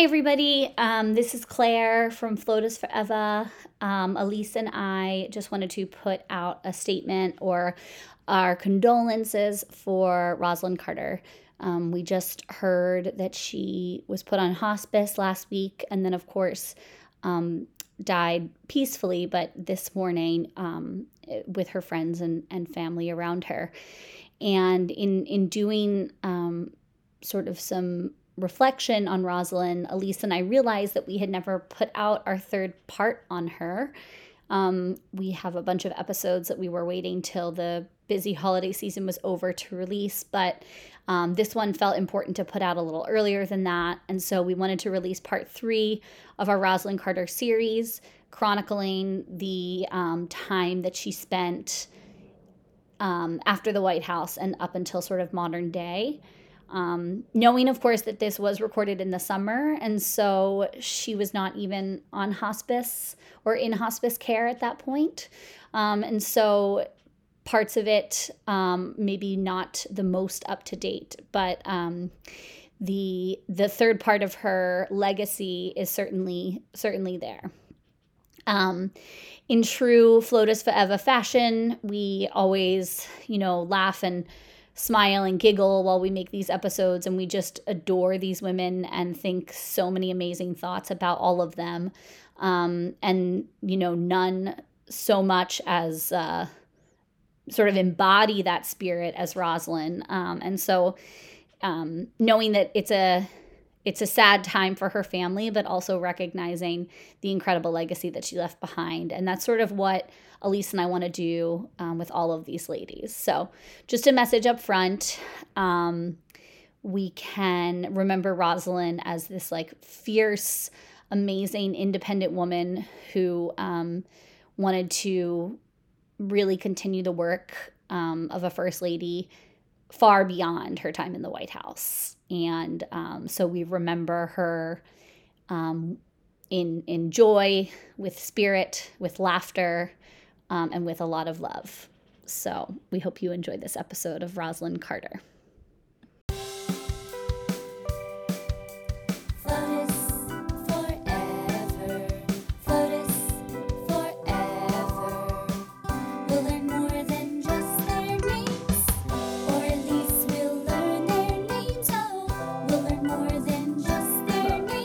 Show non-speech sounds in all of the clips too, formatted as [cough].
Hi, everybody. Um, this is Claire from Flotus Forever. Um, Elise and I just wanted to put out a statement or our condolences for Rosalynn Carter. Um, we just heard that she was put on hospice last week and then, of course, um, died peacefully, but this morning um, with her friends and, and family around her. And in, in doing um, sort of some reflection on Rosalynn, Elise and I realized that we had never put out our third part on her. Um, we have a bunch of episodes that we were waiting till the busy holiday season was over to release, but um, this one felt important to put out a little earlier than that. And so we wanted to release part three of our Rosalynn Carter series, chronicling the um, time that she spent um, after the White House and up until sort of modern day. Um, knowing, of course, that this was recorded in the summer, and so she was not even on hospice or in hospice care at that point. Um, and so parts of it um, maybe not the most up to date, but um, the the third part of her legacy is certainly certainly there. Um, in true Flotus Forever fashion, we always, you know, laugh and smile and giggle while we make these episodes and we just adore these women and think so many amazing thoughts about all of them. Um, and you know none so much as uh, sort of embody that spirit as rosalynn. Um, and so um, knowing that it's a it's a sad time for her family, but also recognizing the incredible legacy that she left behind. And that's sort of what Elise and I want to do um, with all of these ladies. So, just a message up front. Um, we can remember Rosalynn as this like fierce, amazing, independent woman who um, wanted to really continue the work um, of a first lady far beyond her time in the White House. And um, so we remember her um, in, in joy, with spirit, with laughter, um, and with a lot of love. So we hope you enjoyed this episode of Rosalynn Carter.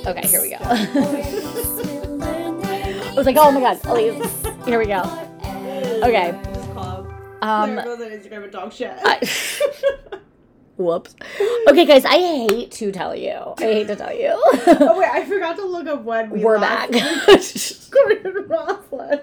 Okay, here we go. [laughs] I was like, oh my god, Elise. Here we go. Okay. Um, there goes on Instagram and dog shit. I, [laughs] [laughs] Whoops. [gasps] Okay, guys, I hate to tell you. I hate to tell you. oh wait, I [laughs] forgot to look up when we we're back. [laughs] Gordon Rosalynn.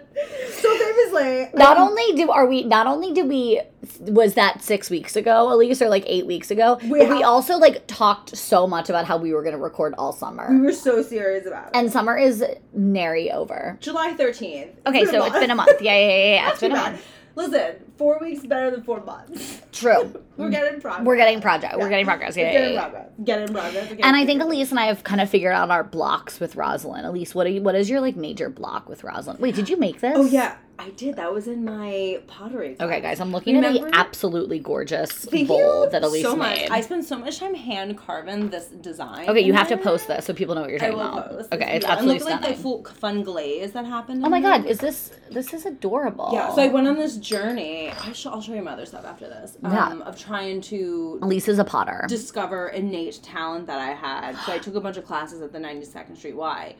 So famously, not um, only do are we, not only did we was that six weeks ago, at least, or like eight weeks ago, we but have, we also like talked so much about how we were going to record all summer. We were so serious about it. And summer is nary over. July thirteenth. Okay, so it's been a month. Yeah, yeah, yeah. yeah. It's [laughs] been a month. Listen, four weeks better than four months. True. [laughs] We're getting progress. We're getting project. Yeah. We're getting progress. Yeah, getting yeah, progress. Getting progress. Getting and I think Elise and I have kind of figured out our blocks with Rosalynn. Elise, what are you, what is your like major block with Rosalynn? Wait, did you make this? Oh yeah. I did. That was in my pottery. Class. Okay, guys, I'm looking Remember? at the absolutely gorgeous Thank bowl that Elise so made. Much. I spent so much time hand carving this design. Okay, you have to post this so people know what you're talking about. Post. Okay, it's, absolutely and look like the full fun glaze that happened. Oh my god, is this this is adorable? Yeah. So I went on this journey. I sh- I'll show you my other stuff after this. Um, yeah. Of trying to. Elise is a potter. Discover innate talent that I had. So I took a bunch of classes at the 92nd Street Y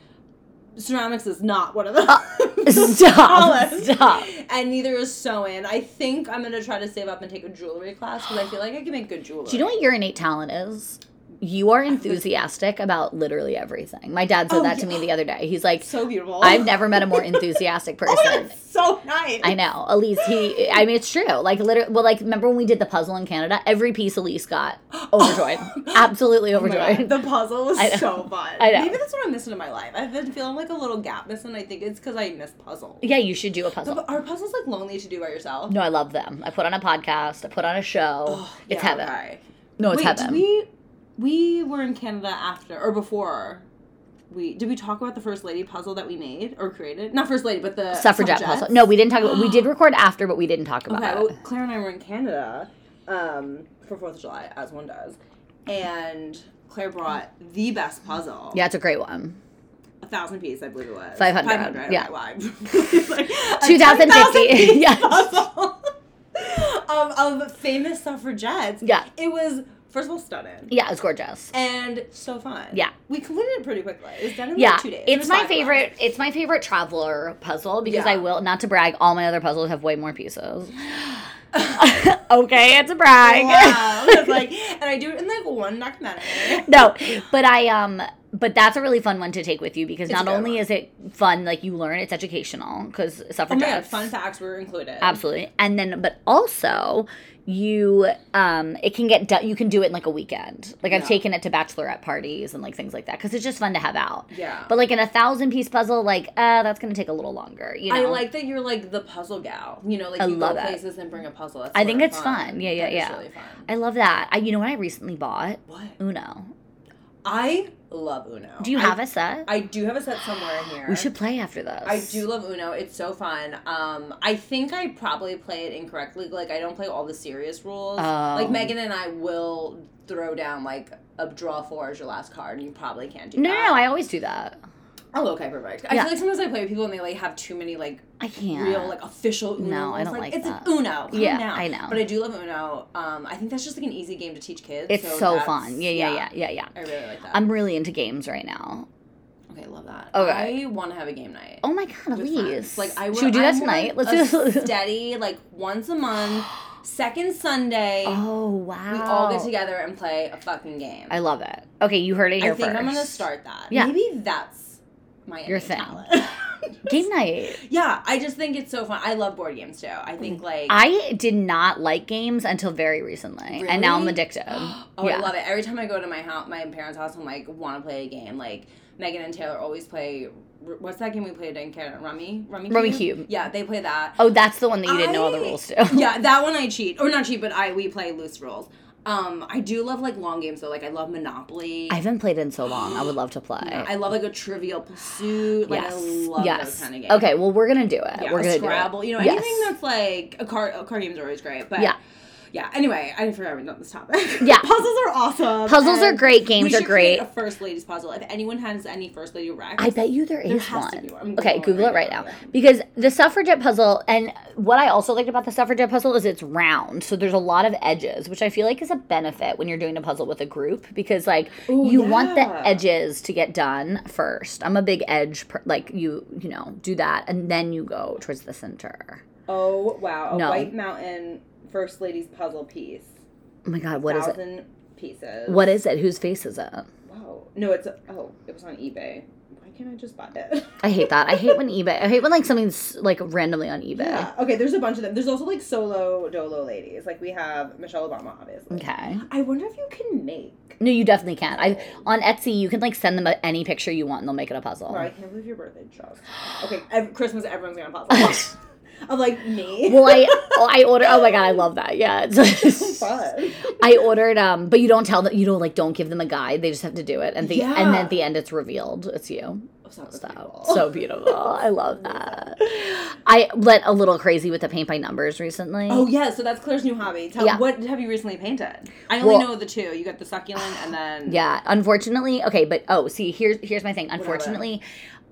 ceramics is not one of them. Uh, [laughs] stop. stop. And neither is sewing. I think I'm gonna try to save up and take a jewelry class because I feel like I can make good jewelry. Do you know what your innate talent is? You are enthusiastic about literally everything. My dad said oh, that to me the other day. He's like, so beautiful. I've never met a more [laughs] enthusiastic oh, person. oh, so nice. I know. Elise, he, I mean, it's true. Like, literally, well, like, remember when we did the puzzle in Canada? Every piece Elise got [gasps] overjoyed. Absolutely oh overjoyed. Oh the puzzle was so fun. I know. Maybe that's what I'm missing in my life. I've been feeling like a little gap missing. And I think it's because I miss puzzles. Yeah, you should do a puzzle. So, are puzzles like lonely to do by yourself? No, I love them. I put on a podcast, I put on a show. Oh, it's yeah, heaven. Okay. No, it's Wait, heaven. We we were in Canada after or before. We did we talk about the first lady puzzle that we made or created? Not first lady, but the suffragette puzzle. No, we didn't talk about. we did [gasps] record after, but we didn't talk about okay, it. Well, Claire and I were in Canada um, for Fourth of July, as one does, and Claire brought the best puzzle. Yeah, it's a great one. A thousand piece, I believe it was. 500, yeah. Okay, [laughs] well, like, 2050, [laughs] 10,000 piece [laughs] yes. puzzle um, of famous suffragettes. Yeah. It was, first of all, stunning. Yeah, it's gorgeous. And so fun. Yeah. We completed it pretty quickly. It was done in Yeah, like two days. It's my favorite. It's my favorite traveler puzzle because Yeah. I will not to brag. All my other puzzles have way more pieces. [gasps] [laughs] okay, it's a brag. Wow. [laughs] Like, and I do it in like one documentary. no, but I um, but that's a really fun one to take with you because It's not only one. is it fun, like you learn, it's educational because Oh my god, fun facts were included. Absolutely, and then but also you um it can get done you can do it in like a weekend like i've taken it to bachelorette parties and like things like that because it's just fun to have out Yeah. but like in a thousand piece puzzle like uh that's gonna take a little longer you know I like that you're like the puzzle gal. You know, like I you love go it. places and bring a puzzle. That's I think it's fun. Yeah, yeah, That yeah. really fun. I love that. I, you know what I recently bought? What? Uno. I love Uno. Do you I- have a set? I do have a set somewhere in here. we should play after this. I do love Uno. It's so fun. Um, I think I probably play it incorrectly. Like I don't play all the serious rules. Oh. Like Megan and I will throw down like a draw four as your last card, and you probably can't do No, that. no, no. I always do that. Oh, okay, perfect. I Yeah. feel like sometimes I play with people and they like have too many like I can't. real like official Uno. No, I don't like it's that. an Uno. Calm Yeah, down. I know. But I do love Uno. Um, I think that's just like an easy game to teach kids. It's so, that's- fun. Yeah, yeah, yeah, yeah, yeah. I really like that. I'm really into games right now. okay, love that. Okay. I want to have a game night. Oh my god, Elise. Like I Should we do that tonight? like Let's a do [laughs] steady like once a month, [gasps] second Sunday. Oh wow. We all get together and play a fucking game. I love it. Okay, you heard it here I think first. I'm gonna start that. Yeah. Maybe that's my Your thing. talent. [laughs] Game night. yeah, I just think it's so fun. I love board games too. I think mm. like I did not like games until very recently, and now I'm addicted. [gasps] oh, yeah. I love it. Every time I go to my house, my parents' house, I'm like, want to play a game. Like Megan and Taylor always play. What's that game we played in Canada? Rummy, Rummy, Rummikub. Yeah, they play that. Oh, that's the one that you didn't know all the rules to. [laughs] yeah, that one I cheat or not cheat, but I we play loose rules. Um, I do love like long games though. Like I love Monopoly. I haven't played in so long. I would love to [gasps] play. I love like a Trivial Pursuit. Like yes. I love yes. those kind of games. Okay, well we're gonna do it. Yeah, we're gonna Scrabble. do it. You know, Yes. anything that's like a card. A card games are always great. But Yeah. Yeah. Anyway, I forgot we done this topic. [laughs] Yeah. puzzles are awesome. Puzzles are great, games are great. A first ladies puzzle. If anyone has any first lady racks, I bet you there There is to one. Okay, Google it right now. Because the suffragette puzzle, and what I also liked about the suffragette puzzle is it's round. So there's a lot of edges, which I feel like is a benefit when you're doing a puzzle with a group because, like, Ooh, you want the edges to get done first. I'm a big edge, per- like, you, you know, do that, and then you go towards the center. Oh wow, a No. White Mountain first Lady's puzzle piece. Oh my God, what is it? Thousand pieces. What is it? Whose face is it? Wow. No, it's oh, it was on eBay. Why can't I just buy it? I hate that. I hate when [laughs] eBay. I hate when like something's like randomly on eBay. Yeah. Okay, there's a bunch of them. There's also like solo dolo ladies. Like we have Michelle Obama, obviously. Okay. I wonder if you can make. No, you definitely can. I oh. on Etsy you can like send them a, any picture you want and they'll make it a puzzle. Wow, I can't believe your birthday just. [gasps] Okay, ev- Christmas, everyone's gonna puzzle. [laughs] of like me. well, I [laughs] oh, I ordered. Oh my god, I love that. Yeah, it's [laughs] fun. I ordered. Um, but you don't tell them. You don't like don't give them a guide. They just have to do it, and the and then at the end it's revealed. It's you. Oh, so beautiful. so beautiful. [laughs] I love that. I went a little crazy with the paint by numbers recently. Oh yeah, so that's Claire's new hobby. Tell Yeah. what have you recently painted? I only Well- know the two. You got the succulent and then [sighs] Yeah, unfortunately, okay, but oh, see, here's here's my thing. Unfortunately,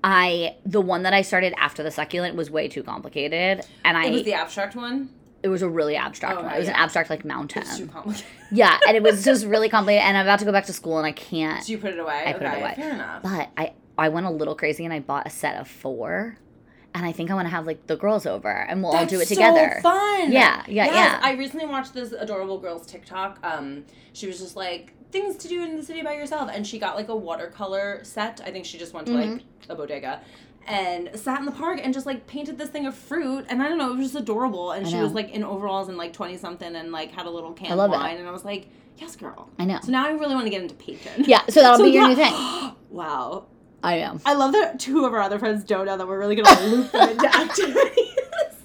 I the one that I started after the succulent was way too complicated, and I It was the abstract one. it was a really abstract Oh, one. It was an abstract like mountain. It's too complicated. Yeah, and it was [laughs] just really complicated. And I'm about to go back to school, and I can't. So you put it away. I put it away. Fair enough. But I I went a little crazy, and I bought a set of four, and I think I want to have like the girls over, and we'll all do it together. So fun. Yeah, yeah, Yes, yeah. I recently watched this adorable girl's TikTok. Um, she was just like things to do in the city by yourself, and she got like a watercolor set. I think she just went to Mm-hmm. like a bodega. And sat in the park and just like painted this thing of fruit, and I don't know, it was just adorable. And I she know. was like in overalls and like twenty something, and like had a little can of love it. wine, and I was like, yes, girl. I know. So now I really want to get into painting. Yeah, so that'll So be your yeah. new thing. [gasps] wow, I am. I love that two of our other friends don't know that we're really gonna loop them into [laughs] activities. [laughs]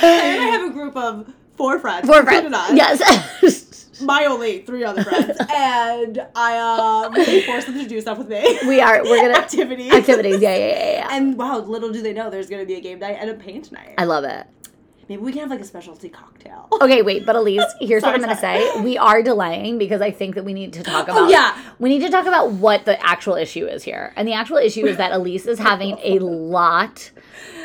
and then I have a group of four friends. Four friends. Yes. [laughs] My only three other friends. [laughs] and I um force them to do stuff with me. we are. We're gonna [laughs] activities. activities. Yeah, yeah, yeah, yeah. And wow, little do they know there's gonna be a game night and a paint night. I love it. Maybe we can have like a specialty cocktail. Okay, wait, but Elise, [laughs] here's what I'm sorry. say. We are delaying because I think that we need to talk about. Oh, about. yeah. We need to talk about what the actual issue is here. And the actual issue is that Elise is having a lot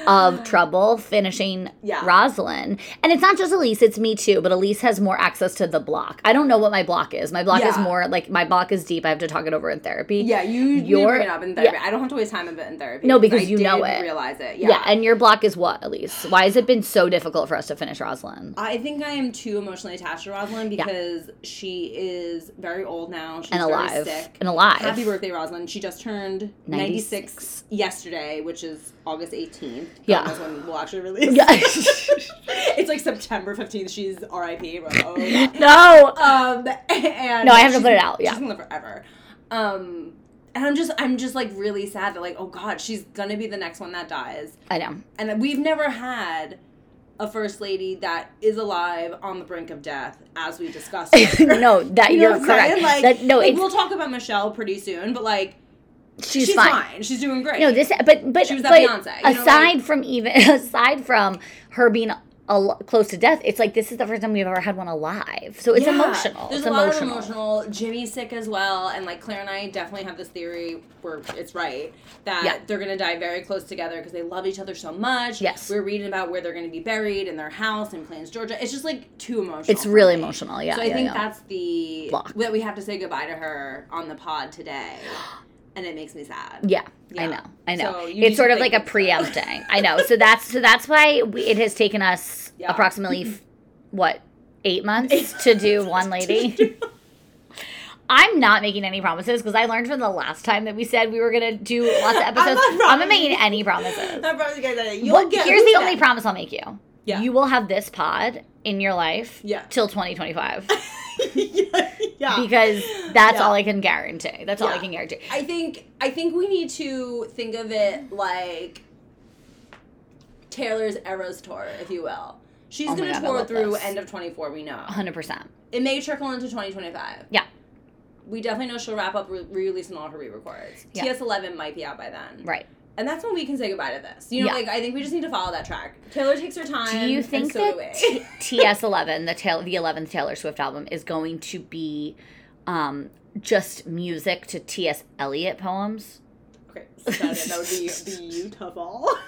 of trouble finishing Yeah. Rosalynn. And it's not just Elise, it's me too, but Elise has more access to the block. I don't know what my block is. My block is more like my block is deep. I have to talk it over in therapy. Yeah, you you Your- bring it up in therapy. yeah. I don't have to waste time of it in therapy. No, because you know it. Realize it. Yeah. and your block is what, Elise? Why has it been so difficult for us to finish Rosalynn? I think I am too emotionally attached to Rosalynn because she is very old now. She's And alive. sick. And alive. Happy birthday, Rosalynn. She just turned 96, 96. yesterday, which is August 18th. Yeah. when we'll actually release. Yeah. [laughs] it's like September 15th. She's RIP. Like, oh, no. Um, and No, I have to put it out, yeah. she's gonna live forever. Um, and I'm just, I'm just like really sad that like, oh God, she's gonna be the next one that dies. I know. And we've never had a first lady that is alive on the brink of death, as we discussed. [laughs] no, that you you're correct. Like, that, no, like, we'll talk about Michelle pretty soon, but like, she's, she's, fine. fine. She's doing great. No, this, but but She was but Beyonce, you know, aside like- from even [laughs] aside from her being a, close to death, it's like this is the first time we've ever had one alive. So it's Yeah. emotional. There's it's a lot emotional. of emotional. Jimmy's sick as well, and like Claire and I definitely have this theory where it's right that Yeah. they're gonna die very close together because they love each other so much. Yes. we're reading about where they're gonna be buried in their house in Plains, Georgia. It's just like too emotional. It's really me. emotional. Yeah. so I yeah, think that's the Block. that we have to say goodbye to her on the pod today, [gasps] [gasps] [gasps] and it makes me sad. Yeah, I know. I know. So it's sort of like a think of that. preempting. I know. [laughs] So that's so that's why we, it has taken us Yeah. approximately f- what eight months to do one lady. [laughs] I'm not making any promises because I learned from the last time that we said we were gonna do lots of episodes. [laughs] not I'm, not making any promises. I promise you guys that you'll What- get. here's the only promise I'll make you. Yeah. You will have this pod in your life Yeah. till 2025 yeah, [laughs] yeah. because that's Yeah. all I can guarantee. That's all I can guarantee. I think I think we need to think of it like Taylor's Eras tour, if you will. She's Oh gonna God, tour through this. end of twenty four. We know 100%. it may trickle into twenty twenty five. Yeah. We definitely know she'll wrap up re- releasing all her re-records. Yeah. TS eleven might be out by then, Right. And that's when we can say goodbye to this. You know, Yeah. like I think we just need to follow that track. Taylor takes her time. Do you think so that. T- [laughs] TS11, the tail, the 11th Taylor Swift album, is going to be um, just music to T.S. Eliot poems? Great. That, would be beautiful. [laughs]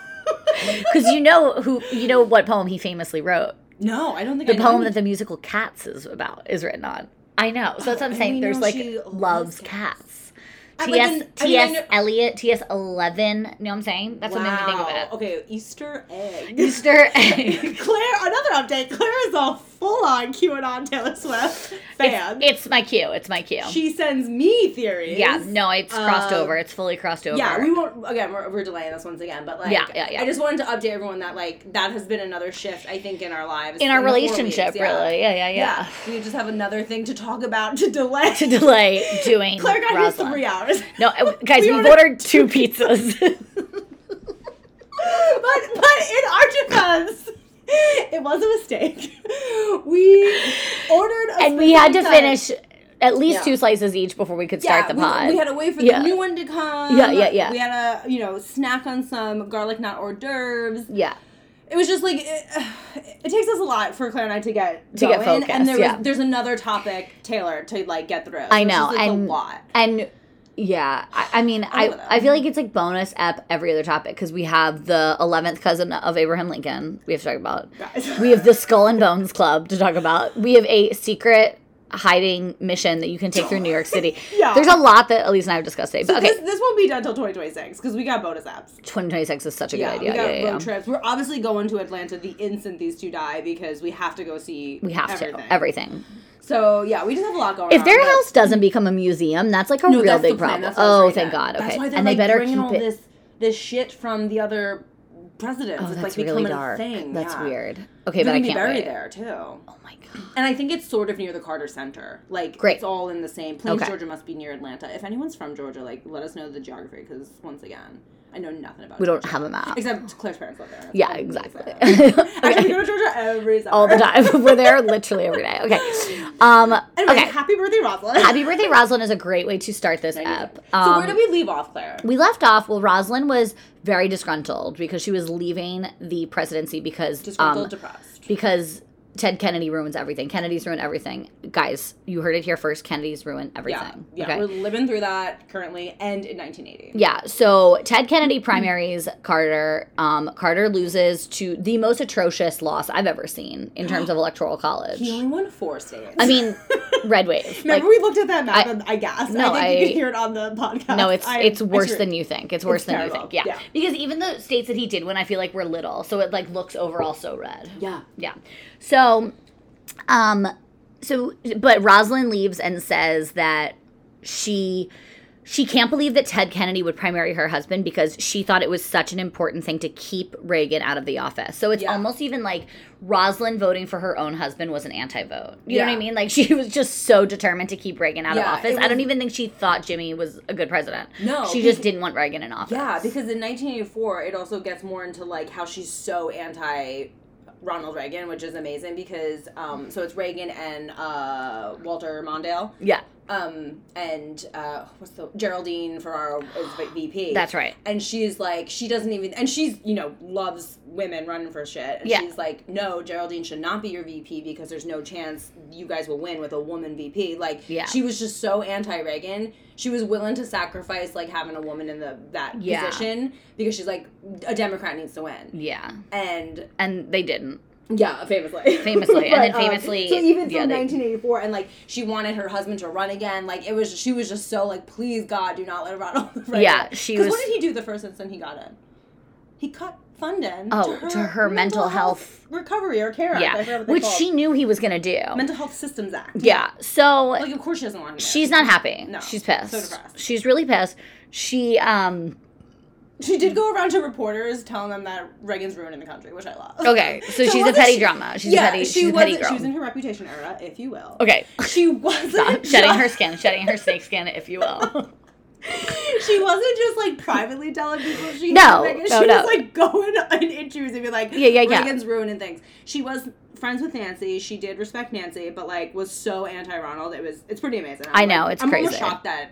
Because [laughs] you know who, you know what poem he famously wrote. no, I don't think The I poem any- that the musical Cats is about is written on. I know. So that's what I'm Oh, saying. There's know like loves loves cats. I- like, T.S. in- I mean, T.S. Eliot, T.S. 11. You know what I'm saying? That's what made me think of it. Okay, Easter egg. Easter [laughs] egg. Claire, another update. Claire is a full-on QAnon Taylor Swift fan. It's, it's my cue. It's my cue. she sends me theories. yeah, no, it's crossed Um, over. It's fully crossed over. Yeah, we won't. Again, we're, we're delaying this once again, but like, Yeah, yeah, yeah. I just wanted to update everyone that like that has been another shift I think in our lives, in our relationship, yeah. really. Yeah, yeah, yeah. Yeah, we just have another thing to talk about to delay. To delay doing [laughs] Claire got here Rosalynn. three hours. No, uh, [laughs] guys, We we have ordered- ordered two pizzas. [laughs] but but in our defense, [laughs] it was a mistake. [laughs] We ordered, a and we had to finish at least Yeah. two slices each before we could start the we- pod. We, had to wait for Yeah. the new one to come. Yeah, yeah, yeah. We had to, you know, snack on some garlic nut hors d'oeuvres. yeah. It was just like it, [sighs] it takes us a lot for Claire and I to get To get going, focused, and there was yeah. there's another topic Taylor to like get through. I It's know, just, like, and- a lot. And yeah, I, I mean, I, it. I feel like it's like bonus ep every other topic because we have the 11th cousin of Abraham Lincoln we have to talk about. We have the Skull and Bones Club to talk about. We have a secret hiding mission that you can take through New York City. [laughs] Yeah. There's a lot that Elise and I have discussed today. So But okay, this this won't be done until 2026 because we got bonus apps. 2026 is such a good Yeah, idea. we got yeah, road yeah. trips. We're obviously going to Atlanta the instant these two die because we have to go see. We have everything. to. Everything. So yeah, we just have a lot going. If on, their but- house doesn't become a museum, that's like a No, real big problem. That's what I was Oh, thank. God. Okay. That's why they're and like they better keep all it. this this shit from the other oh, presidents. oh, it's that's like really becoming dark. a thing. That's yeah. weird. Okay, but I can't buried wait. there too. Oh my god. And I think it's sort of near the Carter Center. Like, Great. it's all in the same. Plains, Okay. Georgia must be near Atlanta. If anyone's from Georgia, like, let us know the geography because once again, I know nothing about. We don't have a map. Except Claire's parents live there. That's Yeah, exactly. Actually, we [laughs] go to Georgia every summer. All the time. [laughs] We're there literally every day. Okay. Um. Anyway, Okay. happy birthday, Rosalynn. Happy birthday, Rosalynn is a great way to start this [laughs] ep. that. so Um, where did we leave off, Claire? we left off. Well, Rosalynn was very disgruntled because she was leaving the presidency because Disgruntled, um, depressed. Best. because Ted Kennedy ruins everything. Kennedy's ruined everything. Guys, you heard it here first. Kennedy's ruined everything. yeah, okay. we're living through that currently, and in 1980. Yeah, so Ted Kennedy primaries Carter. Um, Carter loses to the most atrocious loss I've ever seen in terms of [gasps] electoral college. He only won four states. I mean, [laughs] red wave. Remember Like, we looked at that map I- and I gasped. No, I think you I- could hear it on the podcast. no, it's I- it's worse than you think. It's worse It's than terrible. you think. Yeah. Yeah. because even the states that he did when I feel like we're little, so it like looks overall so red. Yeah. Yeah. So, um, so but Rosalynn leaves and says that she she can't believe that Ted Kennedy would primary her husband because she thought it was such an important thing to keep Reagan out of the office. So it's Yeah. almost even like Rosalynn voting for her own husband was an anti-vote. You know what I mean? Like [laughs] she was just so determined to keep Reagan out Yeah, of office. I don't even think she thought Jimmy was a good president. No, she he- just didn't want Reagan in office. Yeah, because in 1984, it also gets more into like how she's so anti Ronald Reagan, which is amazing because um, so it's Reagan and uh, Walter Mondale, yeah, um, and uh, what's the Geraldine Ferraro is VP. that's right. and she's like she doesn't even and she's you know loves women running for shit and Yeah. she's like no geraldine should not be your vp because there's no chance you guys will win with a woman vp like Yeah. she was just so anti-reagan she was willing to sacrifice like having a woman in the that Yeah. position because she's like a democrat needs to win Yeah, and and they didn't. Yeah, famously. Famously, and [laughs] then um, famously- so even from yeah, they- 1984, and like she wanted her husband to run again. Like it was, she was just so like, please God, do not let Ronald [laughs] Reagan. Yeah, she Because was- what did he do the first instant he got in? He cut funding. Oh, to her mental health- recovery or care act. Yeah, they're which called. she knew he was gonna do. mental health systems act. Yeah, so Like of course she doesn't want she's not happy. No, she's pissed. so depressed. she's really pissed. She um She did go around to reporters telling them that Reagan's ruining the country, which I love. okay, so, [laughs] she's a petty she- drama. She's yeah, a petty. she she's a was. petty girl. She was in her reputation era, if you will. okay, She wasn't stop shedding her skin, shedding her snake skin, if you will. [laughs] she wasn't just like privately telling people she No, Reagan. no, she no. was like going [laughs] on interviews and be like, Yeah, yeah, yeah. Reagan's ruining things. She was friends with Nancy. She did respect Nancy, but like was so anti Ronald. It was it's pretty amazing. I I'm, know, like- it's I'm crazy. almost shocked that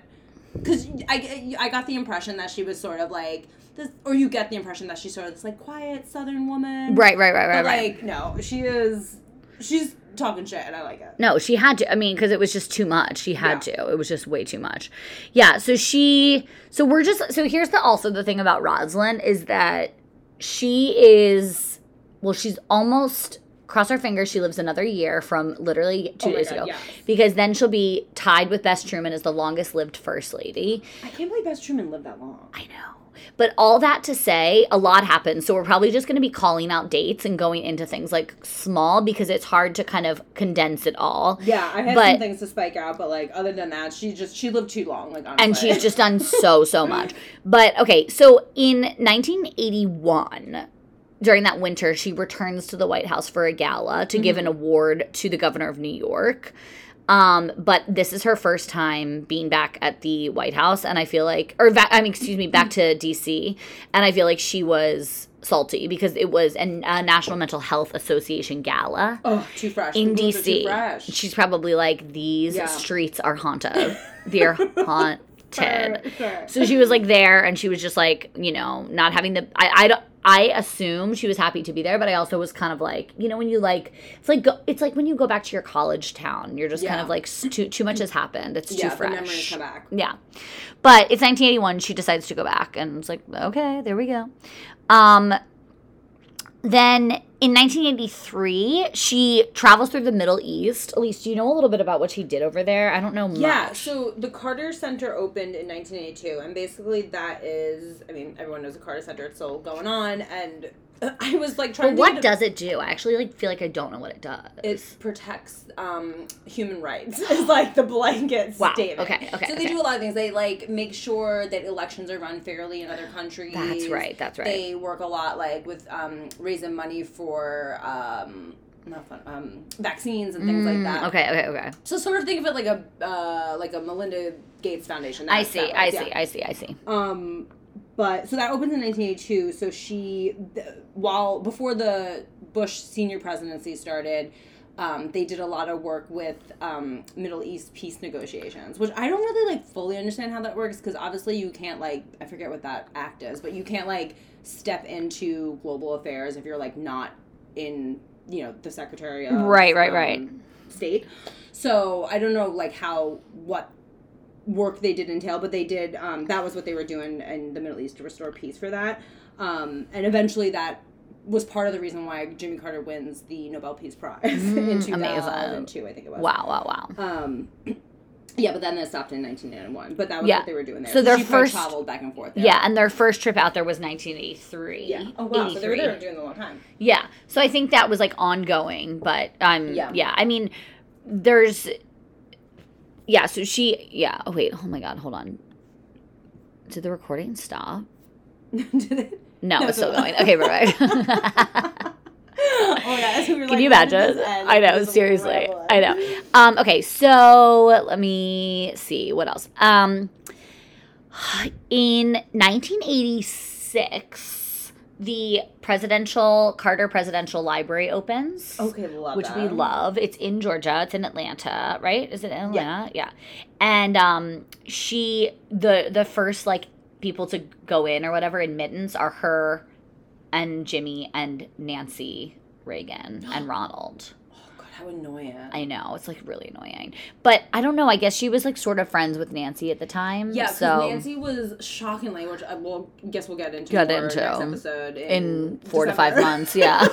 because I I got the impression that she was sort of like this, or you get the impression that she's sort of this like quiet Southern woman. right, right, right, right, But right. like no, she is. She's talking shit, and I like it. No, she had to. I mean, because it was just too much. She had to. It was just way too much. Yeah. So she. So we're just. So here's the also the thing about Rosalynn is that she is. Well, she's almost. Cross our fingers. She lives another year from literally two Oh days God, ago, yes. because then she'll be tied with Bess Truman as the longest lived first lady. I can't believe Bess Truman lived that long. I know. But all that to say, a lot happens. So we're probably just going to be calling out dates and going into things like small because it's hard to kind of condense it all. Yeah, I had But- some things to spike out, but like other than that, she just she lived too long. Like honestly. and she's just done [laughs] so so much but okay so in 1981 during that winter she returns to the white house for a gala to give an mm-hmm. award to the governor of new york um, but this is her first time being back at the white house and i feel like or va- i mean excuse me back to dc and i feel like she was salty because it was an, a national mental health association gala oh too fresh. in DC. fresh. She's probably like, these Yeah. streets are haunted. [laughs] They're haunted. Sure, sure. So she was like there, and she was just like, you know, not having the. I I don't. I assume she was happy to be there, but I also was kind of like, you know, when you like, it's like go, it's like when you go back to your college town, you're just kind of like too too much has happened. It's yeah, too the memories fresh. come back. Yeah. But it's 1981. She decides to go back. And it's like, okay, there we go. Um, then in 1983, she travels through the Middle East. Elise, do you know a little bit about what she did over there? I don't know much. Yeah, so the Carter Center opened in 1982, and basically that is, I mean, everyone knows the Carter Center; it's still going on, and [laughs] I was like trying But to. what get- does it do? I actually like feel like I don't know what it does. It protects um, human rights. [laughs] It's like the blanket Wow, statement. okay, okay, So they okay. do a lot of things. They like make sure that elections are run fairly in other countries. [gasps] That's right, that's right. They work a lot like with um, raising money for um, not fun, um, vaccines and things like that. Mm, Okay, okay, okay. So sort of think of it like a uh, like a Melinda Gates Foundation. I see, I way, see, yeah. I see, I see. Um, but so that opens in 1982. So she, th- while before the Bush senior presidency started, um, they did a lot of work with um, Middle East peace negotiations, which I don't really like fully understand how that works because obviously you can't like I forget what that act is, but you can't like step into global affairs if you're like not in you know, the Secretary of Right, right, right. um, State. So I don't know like how what work they did entail, but they did. Um, that was what they were doing in the Middle East to restore peace for that, um, and eventually that was part of the reason why Jimmy Carter wins the Nobel Peace Prize [laughs] in two thousand two, I think it was. Mm, Wow, wow, wow. Um, yeah, but then they stopped in 1991. But that was Yeah. what they were doing there. So their she first- traveled back and forth. There. Yeah, and their first trip out there was 1983. Yeah. Oh wow. So they were there doing a long time. Yeah. So I think that was like ongoing, but um Yeah. yeah. I mean there's yeah, so she yeah, oh wait, oh my god, hold on. Did the recording stop? [laughs] Did it? No, No, it's still going. Okay, perfect. [laughs] [laughs] oh my god. So [laughs] we Can like, you imagine? I know, It was a seriously. I know. Um, okay, so let me see what else. Um, in 1986, the presidential Carter Presidential Library opens. Okay, love which that. we love. It's in Georgia. It's in Atlanta, right? Is it in Atlanta? Yeah. And um she the the first like people to go in or whatever admittance are her and Jimmy and Nancy Reagan and [gasps] Ronald. Oh how annoying. I know it's like really annoying, but I don't know. I guess she was like sort of friends with Nancy at the time. Yeah, so Nancy was shockingly, which I will guess we'll get into Get into. next episode in, in four to five months, yeah. [laughs]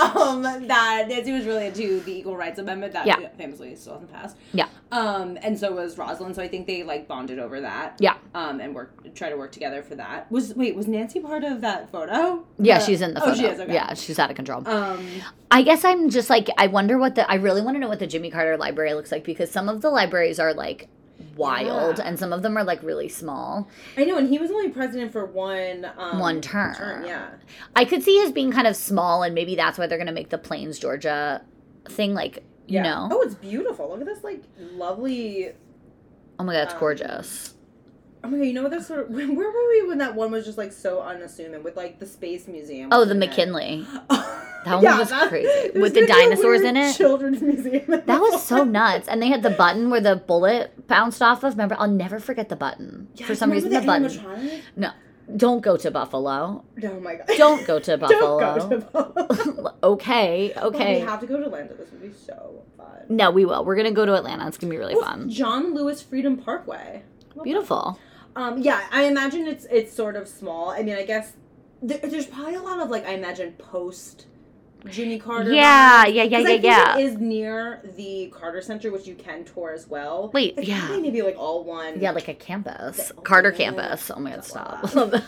um, that Nancy was really into the Equal Rights Amendment that Yeah. famously still hasn't passed. Yeah. Um, and so was Rosalynn. So I think they like bonded over that. Yeah. Um, and work try to work together for that. Was wait was Nancy part of that photo? yeah, The- she's in the Oh, photo. she is. Okay. Yeah, she's out of control. Um. I guess I'm just like I wonder what the I really want to know what the Jimmy Carter library looks like because some of the libraries are like wild Yeah. and some of them are like really small. I know, and he was only president for one. Um, One term. Yeah. I could see his being kind of small and maybe that's why they're going to make the Plains Georgia thing like you know. Oh, it's beautiful. Look at this like lovely. Oh my god, it's um, gorgeous. Oh my god, you know what? That's sort of. Where were we when that one was just like so unassuming with like the space museum? Oh, the? McKinley. [laughs] that one was crazy. With the dinosaurs in it? Children's museum. That was so nuts. And they had the button where the bullet bounced off of. Remember, I'll never forget the button. Yeah, For some reason the remember button. No. Don't go to Buffalo. Oh my god. Don't go to Buffalo. [laughs] Don't go to Buffalo. [laughs] okay, Well, okay. we have to go to Atlanta. This would be so fun. No, we will. We're gonna go to Atlanta. It's gonna be really Oh, fun. John Lewis Freedom Parkway. Love Beautiful. that. Um, yeah, I imagine it's it's sort of small. I mean, I guess there, there's probably a lot of like I imagine post Jimmy Carter. Yeah, yeah, yeah, yeah, 'Cause I yeah, think yeah. It is near the Carter Center, which you can tour as well. Wait, It's yeah. maybe like all one. Yeah, like a campus, Oh, Carter yeah. campus. Oh my god, stop! that. Love that.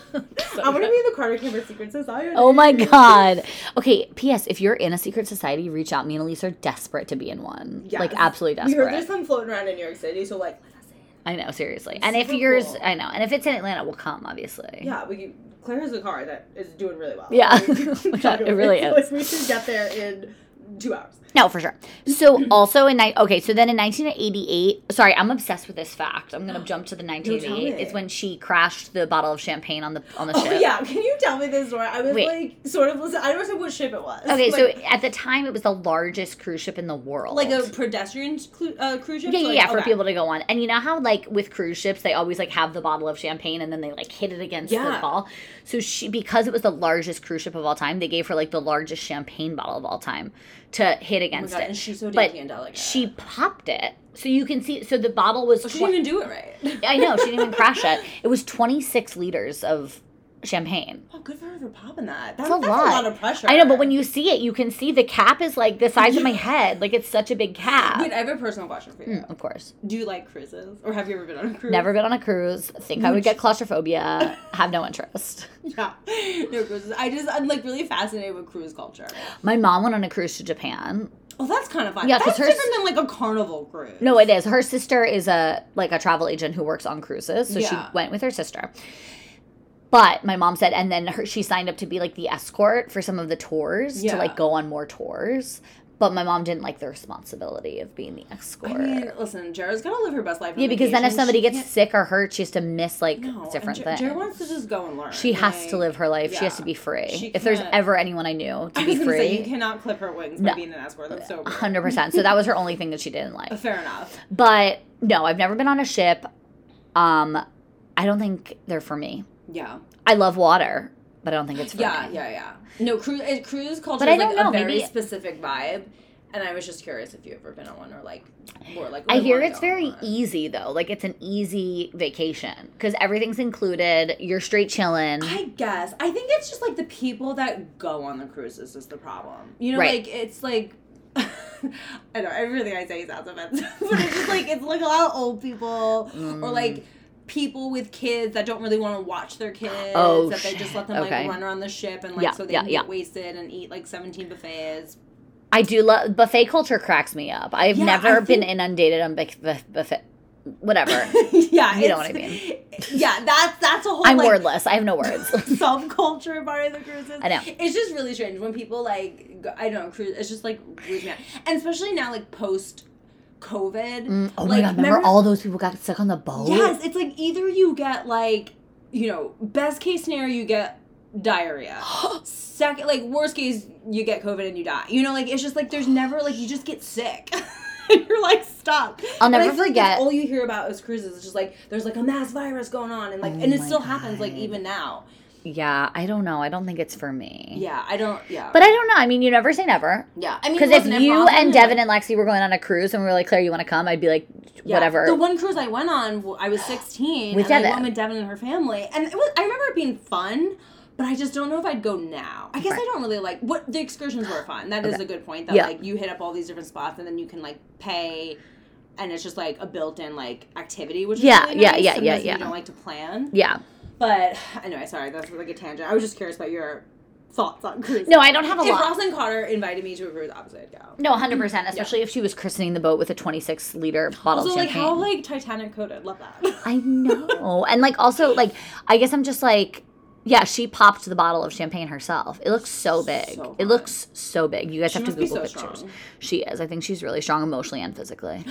So I want to be in the Carter Campus Secret Society. Oh my god. Okay. P.S. If you're in a secret society, reach out. Me and Elise are desperate to be in one. Yes. Like absolutely desperate. We heard there's desperate. some floating around in New York City, so like let us in. I know, seriously. It's And if super yours, cool. I know. And if it's in Atlanta, we'll come. Obviously. Yeah, we can, Claire has a car that is doing really well. Yeah. Oh [laughs] God, it really [laughs] is. Like, we should get there in two hours. No, for sure. So [clears throat] also in ni- okay, so then in 1988, sorry, I'm obsessed with this fact. I'm gonna jump to the 1988. It's when she crashed the bottle of champagne on the on the Oh ship. yeah, can you tell me this story? I was Wait. like sort of listen. I don't know what ship it was. Okay, like, so at the time it was the largest cruise ship in the world. like a pedestrian cru- uh, cruise ship. yeah, So, yeah, like, yeah, for okay. people to go on. And you know how like with cruise ships they always like have the bottle of champagne and then they like hit it against the Yeah. ball. So she because it was the largest cruise ship of all time, they gave her like the largest champagne bottle of all time to hit Oh against god, it. and she's so But dainty and delicate. She popped it. So you can see so the bottle was Oh, she twen- didn't even do it right. I know, she didn't even crash [laughs] it. It was 26 liters of champagne. Oh, good for her for popping that. That- That's a that's lot. a lot of pressure. I know, but when you see it, you can see the cap is like the size of my head. Like it's such a big cap. Wait, I have a personal question for you. Mm, of course. Do you like cruises, or have you ever been on a cruise? Never been on a cruise. Think I would get claustrophobia. [laughs] Have no interest. Yeah, no cruises. I just I'm like really fascinated with cruise culture. My mom went on a cruise to Japan. Oh, that's kind of fun. Yeah, that's her different than like a carnival cruise. No, it is. Her sister is a like a travel agent who works on cruises, so Yeah. she went with her sister. But my mom said, and then her, she signed up to be like the escort for some of the tours Yeah. to like go on more tours. But my mom didn't like the responsibility of being the escort. I mean, listen, Jared's gotta live her best life. yeah, because then if somebody She gets can't- sick or hurt, she has to miss like no, different things. Jared wants to just go and learn. She has to live her life. She has to be free. She if there's ever anyone I knew to I be gonna say you cannot clip her wings No. by being an escort. That's so hundred percent. So that was her only thing that she didn't like. Fair enough. But no, I've never been on a ship. Um, I don't think they're for me. Yeah. I love water. but I don't think it's for Yeah, me. yeah, yeah. No, cruise cruise culture But I is like know, a very specific vibe, and I was just curious if you ever been on one or like, or like. I hear it's very easy though. Like it's an easy vacation because everything's included. You're straight chilling. I guess. I think it's just like the people that go on the cruises is the problem. You know, Right. like it's like. [laughs] I don't know everything I say sounds offensive, [laughs] but it's just like it's like a lot of old people Mm. or like people with kids that don't really want to watch their kids. Oh, that they just let them okay. like run around the ship and like Yeah, so they yeah, can yeah. get wasted and eat like seventeen buffets. I do love buffet culture. Cracks me up. I've never I been inundated on buff- buff- buffet. Whatever. [laughs] yeah, You know what I mean. [laughs] Yeah, that's that's a whole. I'm like, wordless. I have no words. [laughs] subculture part of the cruises. I know. It's just really strange when people like I don't know cruise. It's just like weirds me and especially now like post COVID. Mm, oh my god! Remember, remember- all those people got stuck on the boat? Yes, it's like either you get like you know best case scenario you get diarrhea. [gasps] Second, like worst case you get COVID and you die. You know, like it's just like there's never like you just get sick. [laughs] You're like stuck. I'll never like forget- that's all you hear about is cruises. It's just like there's like a mass virus going on, and like Oh and it still happens like even now. Yeah, I don't know. I don't think it's for me. Yeah, I don't. Yeah, But I don't know. I mean, you never say never. yeah, I mean, Because if you and Devin and Lexi were going on a cruise and we were like, Claire, you want to come? I'd be like, Yeah. whatever. The one cruise I went on, I was 16. With and I Devin. went with Devin and her family. And it was, I remember it being fun, but I just don't know if I'd go now. I guess Right. I don't really like, what the excursions were fun. That is Okay. a good point. That Yeah. like you hit up all these different spots and then you can like pay. And it's just like a built-in like activity, which is Yeah, really yeah, nice. yeah, Sometimes yeah, You don't like to plan, yeah. But [sighs] anyway, sorry, that's like a tangent. I was just curious about your thoughts on cruises. No, I don't have a if lot. Rosalynn Carter invited me to a cruise, obviously I'd go. No, 100%, especially if she was christening the boat with a 26 liter bottle Also, of like how like Titanic coded, love that. I know. and like also like I guess I'm just like yeah, she popped the bottle of champagne herself. It looks so big. So it looks so big. You guys She have to Google so pictures. strong. She is. I think she's really strong emotionally and physically.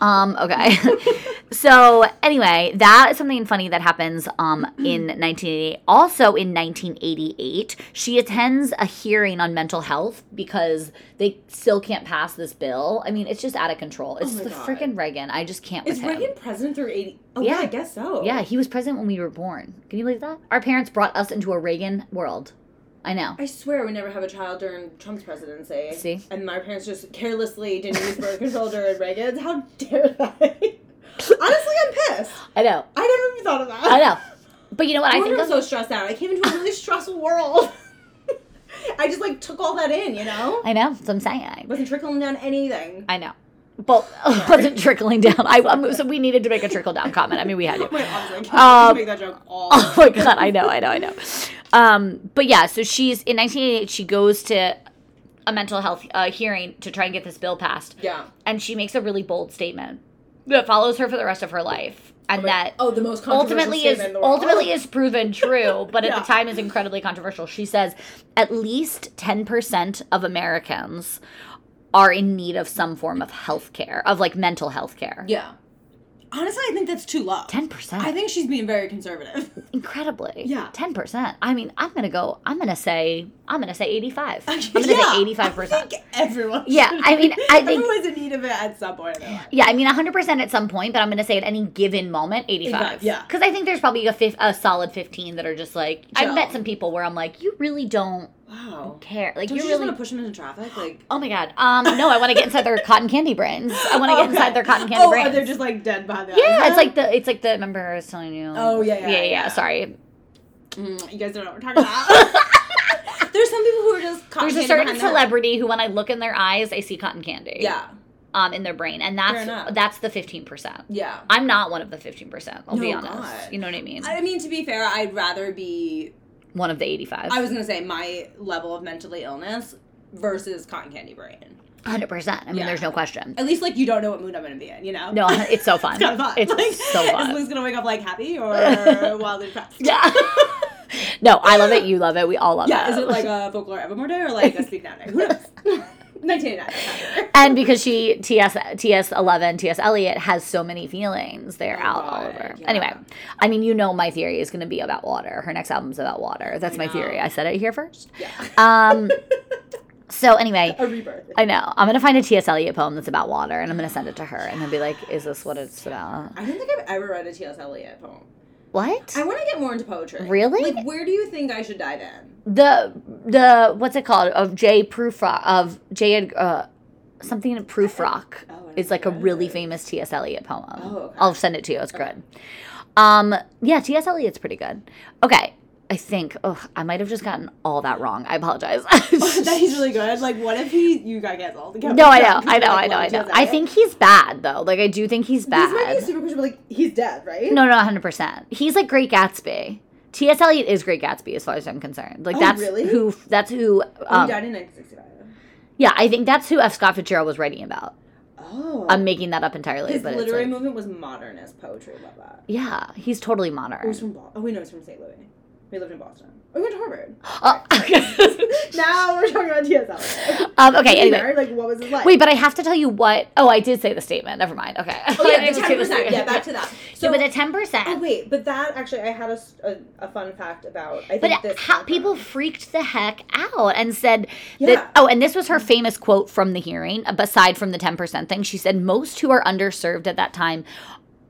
Um, okay. [laughs] so anyway, that is something funny that happens um in [clears throat] 1988. Also in 1988, she attends a hearing on mental health because they still can't pass this bill. I mean, it's just out of control. It's Oh the freaking Reagan. I just can't with Is him. Reagan president through 80? Oh, yeah. Yeah. I guess so. Yeah, he was president when we were born. Can you believe that? Our parents brought us into a Reagan world. I know. I swear we never have a child during Trump's presidency. See? And my parents just carelessly didn't use birth control during Reagan's. How dare they? [laughs] Honestly, I'm pissed. I know. I never even thought of that. I know. But you know what? I I think I'm so stressed out. I came into a really stressful world. [laughs] I just like took all that in, you know? I know. That's what I'm saying. Wasn't trickling down anything. I know. [laughs] It wasn't trickling down. I um, so we needed to make a trickle down comment. I mean, we had to. [laughs] Wait, honestly, I can't Um, make that joke all. [laughs] Oh my god, I know, I know, I know. Um, but yeah, so she's in 1988. She goes to a mental health uh, hearing to try and get this bill passed, yeah. and she makes a really bold statement that follows her for the rest of her life, and that oh, the most ultimately is in the world. ultimately is proven true, but at Yeah. the time is incredibly controversial. She says at least 10% of Americans are in need of some form of health care, of like mental health care. Yeah. Honestly, I think that's too low. 10%. I think she's being very conservative. [laughs] incredibly. Yeah. 10%. I mean, I'm going to go I'm going to say I'm going to say 85. I'm going to Yeah, say 85%. think everyone. Yeah, I mean, I think- everyone's in need of it at some point in. Yeah, I mean 100% at some point, but I'm going to say at any given moment 85. 85, yeah. Cuz I think there's probably a fif- a solid 15 that are just like I've met some people where I'm like you really don't Wow. care. Like Don't you really want to push them into traffic? Like, Oh my god. Um no, I want to get inside their cotton candy brains. I want to get [laughs] inside their cotton candy oh, brains. they're just like dead behind the yeah, eyes. it's like the it's like the remember I was telling you. Oh, yeah, yeah, yeah, yeah. Sorry. Mm, you guys don't know what we're talking [laughs] about. [laughs] There's some people who are just cotton There's a certain celebrity who, when I look in their eyes, I see cotton candy. Yeah, Um, in their brain, and that's that's the fifteen percent. yeah. I'm not one of the fifteen percent. I'll be honest. God. You know what I mean? I mean, to be fair, I'd rather be. one of the eighty-five. I was gonna say my level of mentally illness versus cotton candy brain. hundred percent. I mean, Yeah. there's no question. At least like you don't know what mood I'm gonna be in. You know. No, it's so [laughs] fun. It's kind of fun. It's like, so [laughs] Is fun. Liz gonna wake up like happy or [laughs] wildly depressed? Yeah. No, I love it. You love it. We all love Yeah, it. is it like a folklore Evermore day or like a Speak Now day? [laughs] Who knows? 1989. and because she TS TS eleven TS Eliot has so many feelings, they're Oh, out all over. yeah. Anyway, I mean, you know, my theory is going to be about water. Her next album's about water. That's my theory. I said it here first. Yeah. Um. [laughs] So anyway, a rebirth. I know I'm gonna find a T.S. Eliot poem that's about water, and I'm gonna send it to her, and then be like, "Is this what it's about?" I don't think I've ever read a T.S. Eliot poem. What? I want to get more into poetry. Really? Like, where do you think I should dive in? the the what's it called of Jay Prufrock of Jay uh something in Prufrock [laughs] Oh, is like a really it. famous T.S. Eliot poem. Oh, okay. I'll send it to you. It's good. Um, yeah, T.S. Eliot's pretty good. Okay, I think. Ugh, I might have just gotten all that wrong. I apologize. [laughs] [laughs] [laughs] that he's really good. Like, what if he you got canceled? no, I know, I know, I know, I know. I think he's bad though. Like I do think he's This might be bad. super question, but like he's dead, right? No, no, hundred percent. He's like Great Gatsby. T.S. Eliot is Great Gatsby, as far as I'm concerned. Like Oh, that's really? who. That's who. Oh, Um, he died in 1965. yeah, I think that's who F. Scott Fitzgerald was writing about. Oh, I'm making that up entirely, his but literary like, movement was modernist poetry. Love that. yeah, he's totally Oh, modern. he's from. Oh, wait, no, he's from St. Louis. He lived in Boston. We went to Harvard. Oh, [laughs] [laughs] now we're talking about T.S. Eliot. um, okay, anyway. married? Like, what was his life? Wait, but I have to tell you what. Oh, I did say the statement. Never mind. Okay. Oh, yeah, [laughs] the 10%. Yeah, back to that. So, So, with the ten percent. oh, wait, but that actually, I had a a fun fact about. I But think this. how, people freaked the heck out and said Yeah. that. Oh, and this was her famous quote from the hearing. Aside from the ten percent thing, she said most who are underserved at that time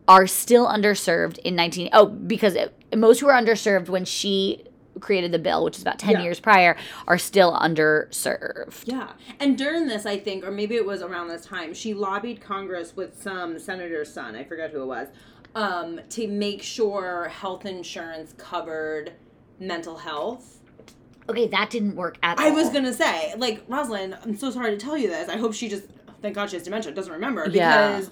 are still underserved in nineteen. Oh, because it, most who are underserved when she created the bill, which is about ten Yeah. years prior, are still underserved. Yeah. And during this, I think, or maybe it was around this time, she lobbied Congress with some senator's son, I forget who it was, um, to make sure health insurance covered mental health. Okay, that didn't work at all. I was going to say, like, Rosalynn, I'm so sorry to tell you this. I hope she just, thank God she has dementia, doesn't remember. Yeah.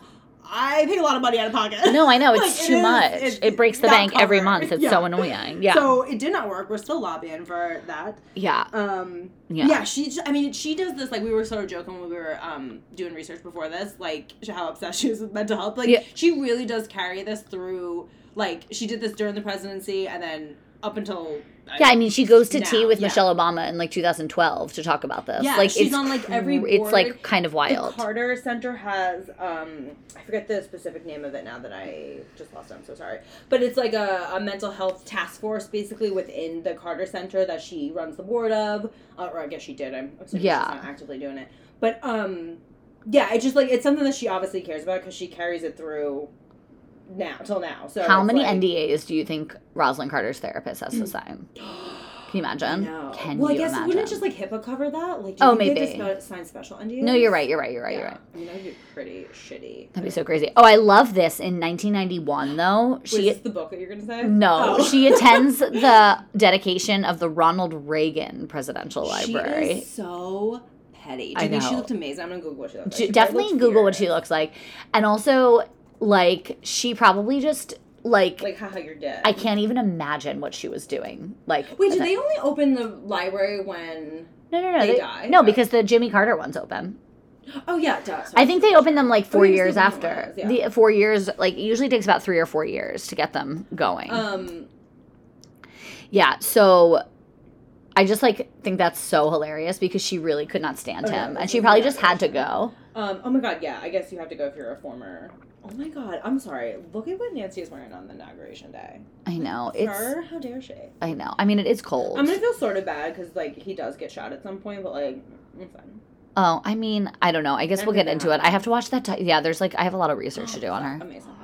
I pay a lot of money out of pocket. No, I know [laughs] it's Like, it too is- much. it's it breaks the bank every month. It's Yeah. so annoying. Yeah, So it did not work. We're still lobbying for that. yeah, Um, Yeah. yeah. she. I mean, she does this. Like we were sort of joking when we were um doing research before this, like how obsessed she is with mental health. Like Yeah. she really does carry this through. Like she did this during the presidency, and then up until yeah. I mean, she goes to tea with yeah. Michelle Obama in like 2012 to talk about this. Yeah, like she's it's on, like, every cr- It's like kind of wild. The Carter Center has um I forget the specific name of it now that I just lost it. I'm so sorry. But it's like a, a mental health task force basically within the Carter Center that she runs the board of. Uh, or I guess she did. I'm assuming Yeah. she's not actively doing it. But um yeah, it's just like it's something that she obviously cares about because she carries it through now till now. So How many like, NDAs do you think Rosalynn Carter's therapist has to mm. sign? [gasps] Can you imagine? No. Can well, you I guess imagine? wouldn't just like HIPAA cover that? Like, Oh, think they maybe. just sign special NDAs? no, you're right. You're right. You're right. Yeah. You're right. I mean, that'd be pretty shitty. That'd be so crazy. Oh, I love this. In 1991, though, [gasps] she is the book that you're gonna say? no, Oh. she attends [laughs] the dedication of the Ronald Reagan Presidential Library. She is so petty. Do I you think she looked amazing? I'm gonna Google what she looks like. She definitely Google what she looks like, and also like she probably just like, Like, haha, you're dead. I can't even imagine what she was doing. Like, Wait, did they only open the library when? No, no, no. they they- die? No, Oh. because the Jimmy Carter one's open. Oh yeah, it does. I think they opened them like four years after. was, yeah. The four years, like, it usually takes about three or four years to get them going. Um. yeah, so I just like think that's so hilarious because she really could not stand Oh, yeah, him, and she probably just had to go. Um. Oh my God. Yeah. I guess you have to go if you're a former. Oh my God. I'm sorry. Look at what Nancy is wearing on the inauguration day. I know it's. Her? How dare she? I know. I mean, it is cold. I'm gonna feel sort of bad because like he does get shot at some point, but like it's fine. oh, I mean, I don't know. I guess we'll get into it. I have to watch that. T- yeah, there's like I have a lot of research to do on her. Amazing.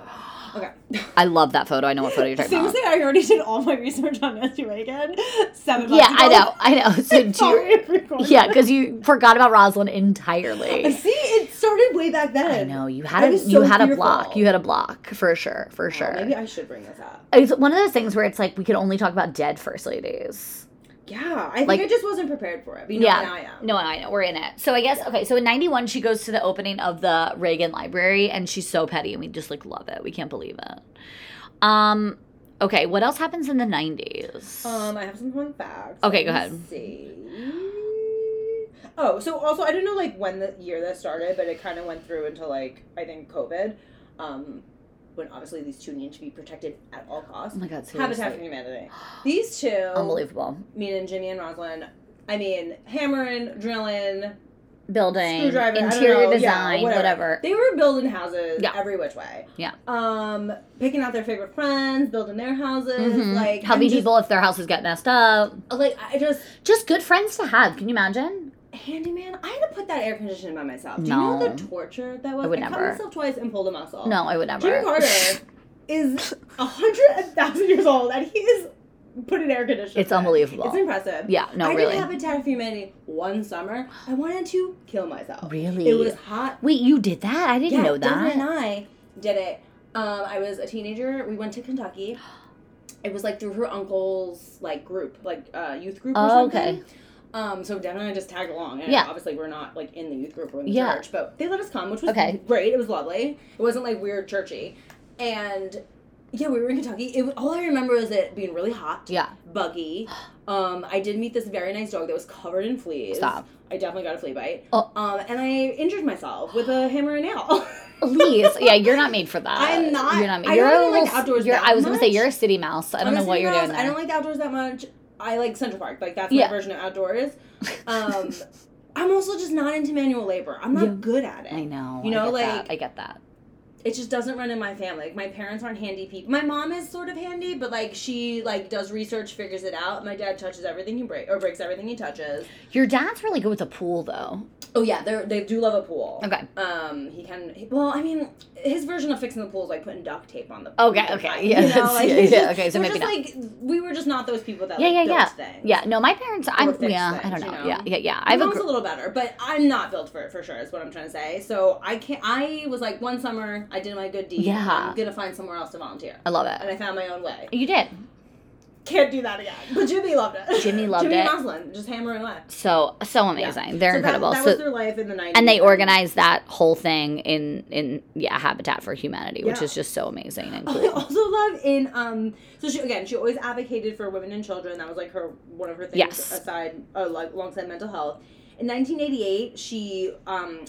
Okay. I love that photo. I know what photo you're talking about. Seriously, I already did all my research on Nancy Reagan. Seven Yeah, months I know. I know. So [laughs] Sorry, you, yeah, because you forgot about Rosalynn entirely. [laughs] See, it started way back then. I know you had a was you so had a block. You had a block for sure, for Oh, sure. maybe I should bring this up. It's one of those things where it's like we could only talk about dead first ladies. Yeah, I think Like- I just wasn't prepared for it. But you know, Yeah. now I am. No, I know we're in it. So I guess okay. So in '91, she goes to the opening of the Reagan Library, and she's so petty, and we just like love it. We can't believe it. Um. Okay, what else happens in the '90s? Um, I have some fun facts. Okay, go ahead. See. Oh, so also I don't know like when the year that started, but it kind of went through until like I think COVID, um, when obviously these two need to be protected at all costs. oh my god, Habitat for Humanity. These two, unbelievable. meaning Jimmy and Rosalynn. I mean, hammering, drilling, Building, screwdriver, interior know, yeah, design, whatever. They were building houses Yeah. every which way. Yeah. Um, picking out their favorite friends, building their houses, Mhm. like helping people if their houses get messed up. Like I just Just good friends to have. Can you imagine? Handyman. I had to put that air conditioning by myself. Do you No. know the torture that was? I would cut never. myself twice and pulled a muscle. No, I would never. Jimmy Carter [laughs] is a hundred thousand years old, and he is put in air conditioning. It's unbelievable. It's impressive. Yeah, no, really. I really. did Habitat for Humanity one summer. I wanted to kill myself. Really? It was hot. Wait, you did that? I didn't yeah, know Desiree and that. I did it. Um, I was a teenager. We went to Kentucky. It was like through her uncle's like group, like uh, youth group or Oh, something. okay. Um, so definitely just tagged along. And Yeah. Obviously, we're not like in the youth group or in the Yeah. church, but they let us come, which was Okay. great. It was lovely. It wasn't like weird churchy, and yeah, we were in Kentucky. It was, all I remember is it being really hot, Yeah. buggy. Um, I did meet this very nice dog that was covered in fleas. Stop. I definitely got a flea bite. Oh. Um, and I injured myself with a hammer and nail. [gasps] Elise, yeah, you're not made for that. I'm not- You're not made. I You're don't a really like little- outdoors I was gonna say you're a city mouse. I don't I'm know what you're mouse. doing there. I don't like the outdoors that much. I like Central Park. Like that's Yeah. my version of outdoors. [laughs] Um, I'm also just not into manual labor. I'm not Yeah. good at it. I know. You know, I like- that. I get that. It just doesn't run in my family. Like my parents aren't handy people. My mom is sort of handy, but like she like does research, figures it out. My dad touches everything he break or breaks everything he touches. Your dad's really good with the pool, though. Oh yeah, they they do love a pool. Okay. Um, he can. He, well, I mean, his version of fixing the pool is like putting duct tape on the. Pool. Okay, okay, yeah, you know, like, yeah, yeah, okay, so maybe just, Like we were just not those people that Yeah, like, yeah, yeah. things. Yeah. No, my parents. I'm. Yeah. I don't know. you know? Yeah. Yeah. Yeah. My I a. mom's gr- a little better, but I'm not built for it for sure. Is what I'm trying to say. So I can't. I was like one summer, I did my good deed. Yeah. I'm gonna find somewhere else to volunteer, I love it. and. I found my own way. You did. Can't do that again. But Jimmy loved it. Jimmy [laughs] loved it. Jimmy it. Just hammering away. So so amazing. They're So incredible. That, so was their life in the 90s. and they organized that whole thing in in yeah Habitat for Humanity, which Yeah. is just so amazing and I also love in um. So she again, she always advocated for women and children. That was like her one of her things Yes. aside, uh, like alongside mental health. In 1988, she um,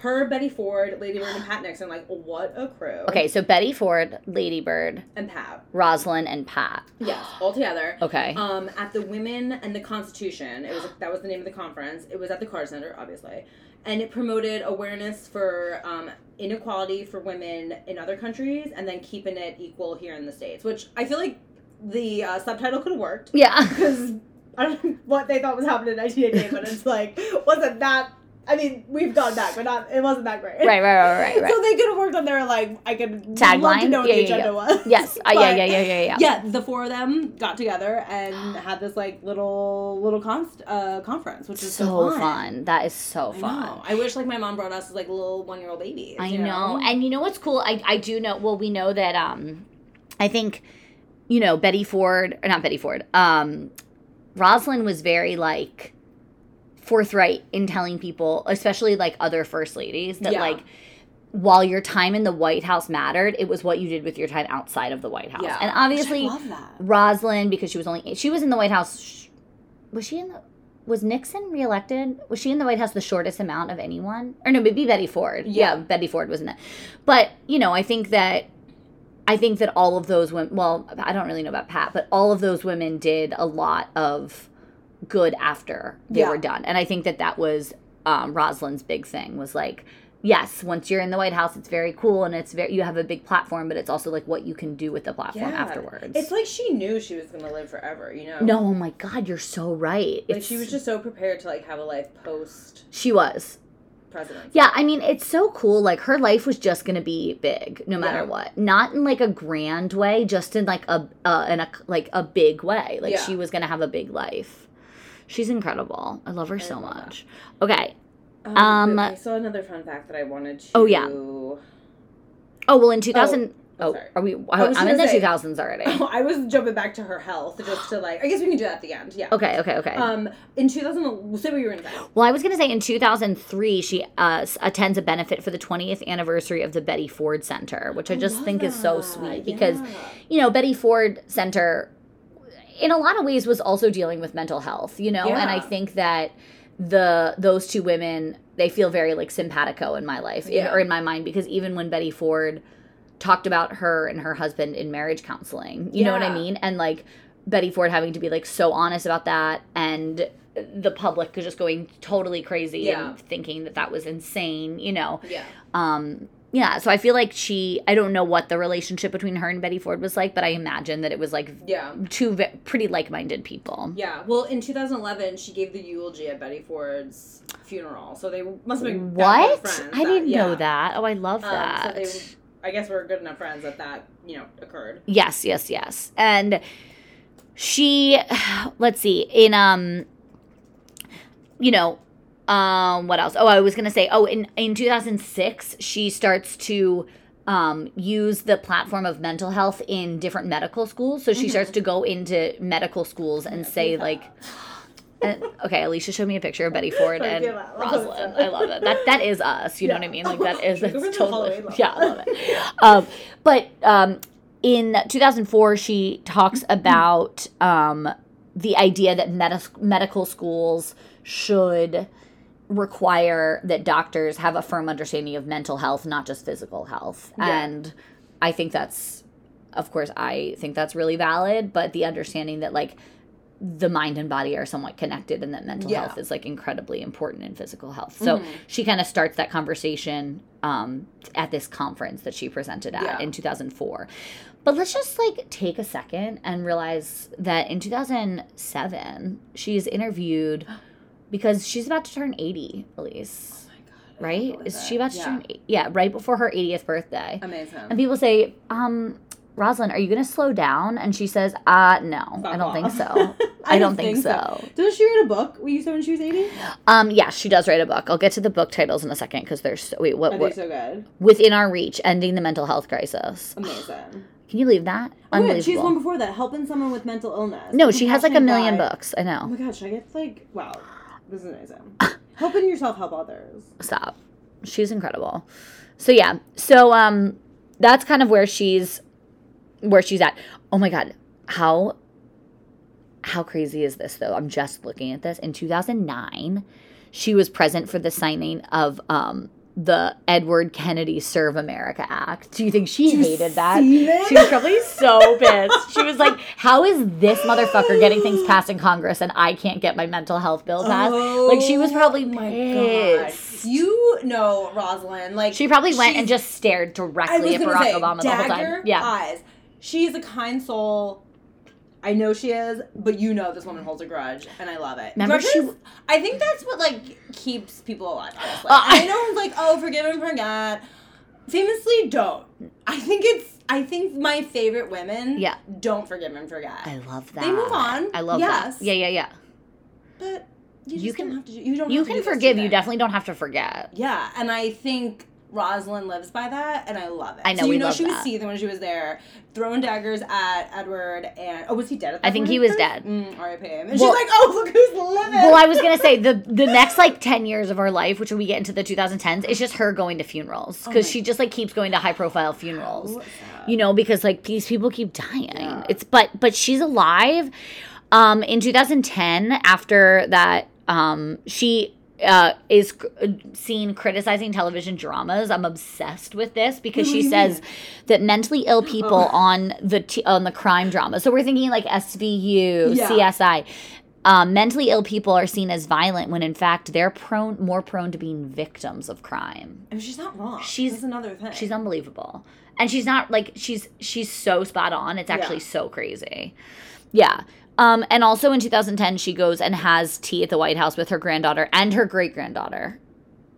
her Betty Ford, Lady Bird, and Pat Nixon. Like what a crew. Okay, so Betty Ford, Lady Bird, And Pat. Rosalynn, and Pat. Yes, all together. Okay. Um, at the Women and the Constitution, it was that was the name of the conference. It was at the Carter Center, obviously, and it promoted awareness for um, inequality for women in other countries, and then keeping it equal here in the states. Which I feel like the uh, subtitle could have worked Yeah. [laughs] because I don't know what they thought was happening in 1988, but it's like wasn't that. I mean, we've gone back, but not. It wasn't that great. right, right, right, right, [laughs] right. So they could have worked on their like. I could to Tagline? know what Yeah, the yeah, agenda yeah. was. yes. [laughs] Uh, yeah, yeah, yeah, yeah, yeah. yeah, the four of them got together and [gasps] had this like little little const uh, conference, which is so, So fun. fun. That is so I fun. know. I wish like my mom brought us as like little one year old babies. I you know. And you know what's cool? I, I do know well we know that um I think you know Betty Ford or not Betty Ford. Um Rosalynn was very like forthright in telling people, especially like other first ladies that Yeah. like while your time in the White House mattered, it was what you did with your time outside of the White House. yeah, And obviously. Rosalynn because she was only she was in the White House was she in the was Nixon reelected? Was she in the White House the shortest amount of anyone? Or no, maybe Betty Ford. Yeah. Betty Ford was in it. But, you know, I think that I think that all of those women well, I don't really know about Pat, but all of those women did a lot of good after they Yeah. were done. And I think that that was um, Rosalynn's big thing was like yes, once you're in the White House, it's very cool and it's very you have a big platform, but it's also like what you can do with the platform Yeah. afterwards. It's like she knew she was gonna live forever. You know. no, oh my God, you're so right. Like It's, she was just so prepared to like have a life post she was. President. Yeah, I mean, it's so cool. Like her life was just gonna be big, no matter Yeah. what. Not in like a grand way, just in like a uh, in a like a big way. Like Yeah. she was gonna have a big life. She's incredible. I love her so love that. much. Okay. Um, Um, I saw another fun fact that I wanted to. Oh, yeah. Oh well, in two thousand. oh, Oh, are we? I I'm in the say- two thousands already. Oh, [laughs] I was jumping back to her health just to like. I guess we can do that at the end. Yeah. Okay, okay, okay. Um, in 2000, say what you were gonna. Well, I was going to say in 2003, she uh, attends a benefit for the 20th anniversary of the Betty Ford Center, which I just think is so sweet because, yeah. you know, Betty Ford Center, in a lot of ways, was also dealing with mental health, you know, and I think that the those two women they feel very like simpatico in my life in- Yeah. or in my mind because even when Betty Ford talked about her and her husband in marriage counseling you know what i mean and like betty ford having to be like so honest about that and the public just going totally crazy Yeah. and thinking that that was insane you know Yeah. um yeah so i feel like she i don't know what the relationship between her and betty ford was like but i imagine that it was like Yeah. two ve- pretty like-minded people Yeah. Well, in 2011, she gave the eulogy at Betty Ford's funeral, so they must have been that what friends. i didn't yeah. know that oh i love Um, that so they I guess we're good enough friends that that you know occurred. Yes, yes, yes. And she [sighs] let's see, in um you know, um what else? Oh, I was going to say oh, in in 2006 she starts to um, use the platform of mental health in different medical schools. So she Mhm. starts to go into medical schools and say like, and, okay, Alicia showed me a picture of Betty Ford and. Rosalynn. I love it. That that is us. You know what I mean? Like that [laughs] is that's totally yeah. I love it. Um, but um, in 2004, she talks about um, the idea that medi- medical schools should require that doctors have a firm understanding of mental health, not just physical health. Yeah. And I think that's, of course, I think that's really valid, but the understanding that, like, the mind and body are somewhat connected and that mental Yeah. health is like incredibly important in physical health. So Mhm. she kind of starts that conversation um, at this conference that she presented at Yeah. in 2004. But let's just like take a second and realize that in 2007, she's interviewed [gasps] because she's about to turn 80, Elise. Oh my god. Right? Is she about to yeah. turn eight? Yeah, right before her 80th birthday. Amazing. And people say, um, Rosalynn, are you going to slow down? And she says, uh, no, I don't think so. [laughs] I, don't think, so. Doesn't she write a book? What you said when she was eighty? Um, yeah, she does write a book. I'll get to the book titles in a second because there's so, wait, what, Are what so good? within our reach, ending the mental health crisis. Amazing. Can you leave that? Oh she's one before that, helping someone with mental illness. no, she has like a million guy. books. I know. Oh my god, should I get like wow. This is amazing. Helping yourself help others. Stop. She's incredible. So yeah. So um that's kind of where she's where she's at. Oh my god. How how crazy is this though? I'm just looking at this. In 2009, she was present for the signing of um the Edward Kennedy Serve America Act. Do you think she you hated that? it? She was probably so [laughs] pissed. She was like, "How is this motherfucker getting things passed in Congress and I can't get my mental health bill passed?" like she was probably Oh my pissed. god. You know Rosalynn, like She probably went and just stared directly at Barack say, Obama the whole time. Yeah. eyes. She's a kind soul. I know she is, but you know this woman holds a grudge, and I love it. Remember Grudges, she- I think that's what like keeps people alive. Honestly, Uh, I know like oh, forgive and forget. Famously, don't. I think it's. I think my favorite women. Yeah. Don't forgive and forget. I love that. They move on, I love yes. that. Yeah, yeah, yeah. but you, You just can- don't have to. Do, you don't. You have to can forgive. You definitely don't have to forget. Yeah, and I think Rosalynn lives by that, and I love it. I know, So you know she was that. seething when she was there, throwing daggers at Edward, and oh, was he dead? I think he was dead. Mm, R.I.P. And Well- she's like, oh, look who's living. Well, I was gonna say [laughs] the the next like ten years of her life, which we get into the 2010s, is just her going to funerals because Oh she just like keeps going to high profile funerals. Oh, you know because like these people keep dying Yeah. it's but but she's alive um in 2010 after that um she uh, is uh, seen criticizing television dramas. I'm obsessed with this because she says that mentally ill people Oh. on the t- on the crime drama. So we're thinking like SVU, Yeah. CSI. Um, mentally ill people are seen as violent when in fact they're prone more prone to being victims of crime. Mean, she's not wrong. She's- That's another thing. She's unbelievable. And she's not like she's she's so spot on. It's actually Yeah. so crazy. Yeah. Um and also in 2010 she goes and has tea at the White House with her granddaughter and her great granddaughter.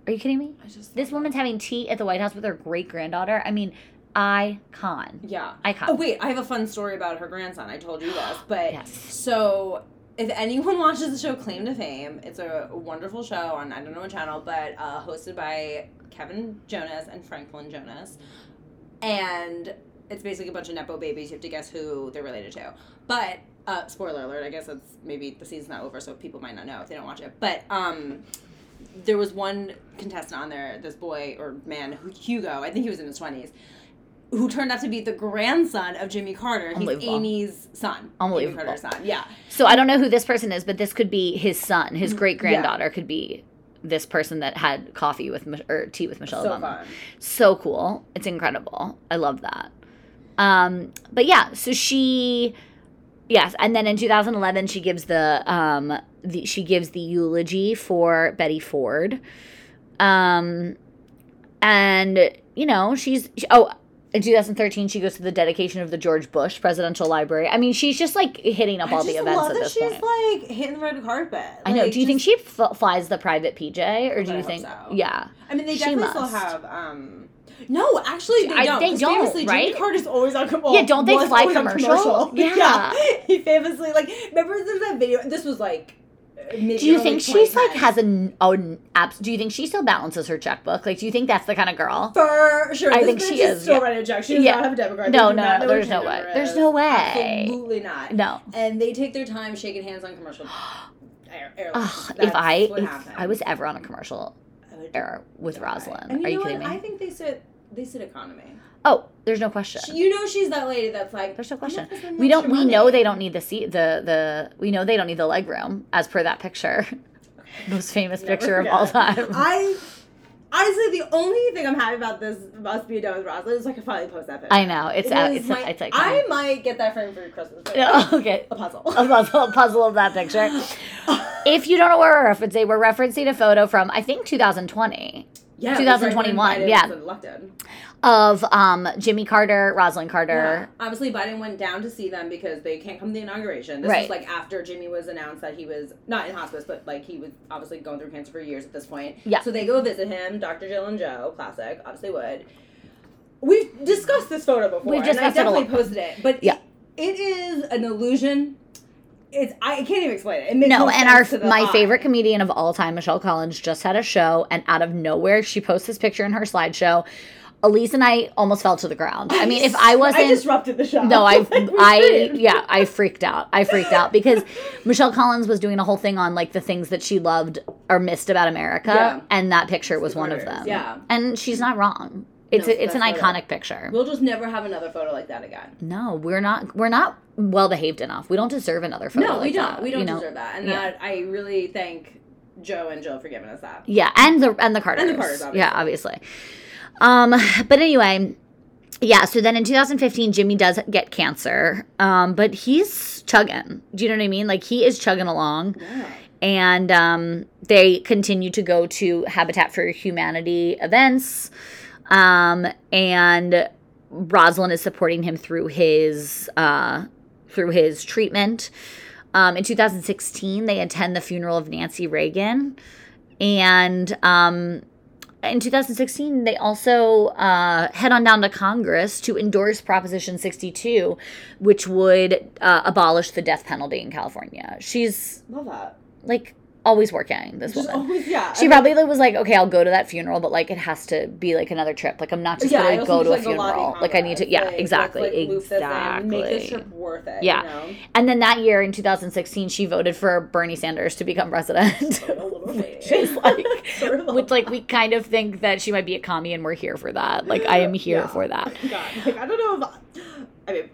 Are you kidding me? I just This woman's having tea at the White House with her great granddaughter. I mean, icon. Yeah. Icon. Oh wait, I have a fun story about her grandson. I told you this, [gasps] but Yes. so if anyone [laughs] watches the show Claim to Fame, it's a wonderful show on I don't know what channel, but uh, hosted by Kevin Jonas and Franklin Jonas, and it's basically a bunch of nepo babies. You have to guess who they're related to. But uh, spoiler alert, I guess it's maybe the season's not over, so people might not know if they don't watch it. But um, there was one contestant on there, this boy or man, Hugo. I think he was in his twenties. Who turned out to be the grandson of Jimmy Carter? He's Amy's son. Unbelievable. Amy Carter's son. Yeah. So I don't know who this person is, but this could be his son. His Mhm. great granddaughter could be this person that had coffee with or tea with Michelle so Obama. fun. so cool. It's incredible. I love that. Um, but yeah, so she, yes, and then in 2011 she gives the um the she gives the eulogy for Betty Ford, um, and you know she's she- oh. In 2013, she goes to the dedication of the George Bush Presidential Library. I mean, she's just like hitting up I all the events love at that this she's point. like hitting the red carpet. I know. Like, Do you think she f- flies the private PJ, or do you think? so. Yeah. I mean, they definitely still have. um No, actually, they I- don't. they don't, famously, Jimmy right? Carter's always on commercial. Yeah, don't they fly on commercial? [laughs] Yeah. he famously like remember there's that video. This was like. Uh, mid, Do you think she's like has an oh abs? Do you think she still balances her checkbook? Like, do you think that's the kind of girl? For sure, I this think she is, Still yeah. writing a check. She does Yeah. not have a debit card. No, no, no, there's no way. There's no way. Absolutely not. No. And they take their time shaking hands on commercial [gasps] air. Ugh, if I if. I was ever on a commercial air with. Rosalynn, And are you know kidding what? me? I think they sit. They sit economy. oh, there's no question. She- You know, she's that lady that's like. There's no question. We don't. We know they don't need the seat. The the we know they don't need the leg room as per that picture. [laughs] Most famous picture of all time. I honestly, the only thing I'm happy about this must be done with Rosalynn is I can finally post that picture. I know it's It out. It's my- it's like I might get that frame for Christmas. [laughs] okay. A puzzle. A puzzle, a puzzle of that picture. [laughs] If you don't know what we're referencing, we're referencing a photo from I think 2020 yeah, it was right when 2021, yeah. elected. of um, Jimmy Carter, Rosalynn Yeah. Carter. Obviously, Biden went down to see them because they can't come to the inauguration. This Right. was like after Jimmy was announced that he was not in hospice, but like he was obviously going through cancer for years at this point. Yeah. So they go visit him, Dr. Jill and Joe, classic, obviously would. We've discussed this photo before. We've and I discussed it a definitely lot. posted it, but Yeah. it, it is an illusion. It's I can't even explain it. It No, no and our my eye. favorite comedian of all time, Michelle Collins, just had a show, and out of nowhere, she posts this picture in her slideshow. Elise and I almost fell to the ground. I mean, if I [laughs] wasn't, I disrupted the show. no, I, [laughs] Like, I, yeah, I [laughs] freaked out. I freaked out because Michelle Collins was doing a whole thing on like the things that she loved or missed about America, Yeah. and that picture was one of them. yeah. and she's not wrong. It's No, a, it's an that's iconic picture. We'll just never have another photo like that again. No, we're not. We're not well behaved enough. We don't deserve another photo. No, we don't. that, we don't you know? deserve that, and Yeah. that I really thank Joe and Jill for giving us that. Yeah, and the and the Carters. And the Carters, Yeah, obviously. Um, but anyway, yeah. So then in 2015, Jimmy does get cancer. Um, but he's chugging. Do you know what I mean? Like he is chugging along, Yeah. and um, they continue to go to Habitat for Humanity events. Um, and Rosalynn is supporting him through his uh, through his treatment. Um, in 2016, they attend the funeral of Nancy Reagan, and um, in 2016, they also uh, head on down to Congress to endorse Proposition 62, which would uh, abolish the death penalty in California. She's Love that. like always working. This Just woman. always, yeah. She I mean, probably was like, okay, I'll go to that funeral, but like it has to be like another trip. Like I'm not just yeah, gonna go to a like, funeral. Like I need to, yeah, Like, exactly, like, loop this in, exactly. Make this trip worth it. Yeah. You know? And then that year in 2016, she voted for Bernie Sanders to become president. A little. She's like, [laughs] which like we [laughs] kind of think that she might be a commie, and we're here for that. Like I am here Yeah. for that. [laughs] God, like I don't know if I mean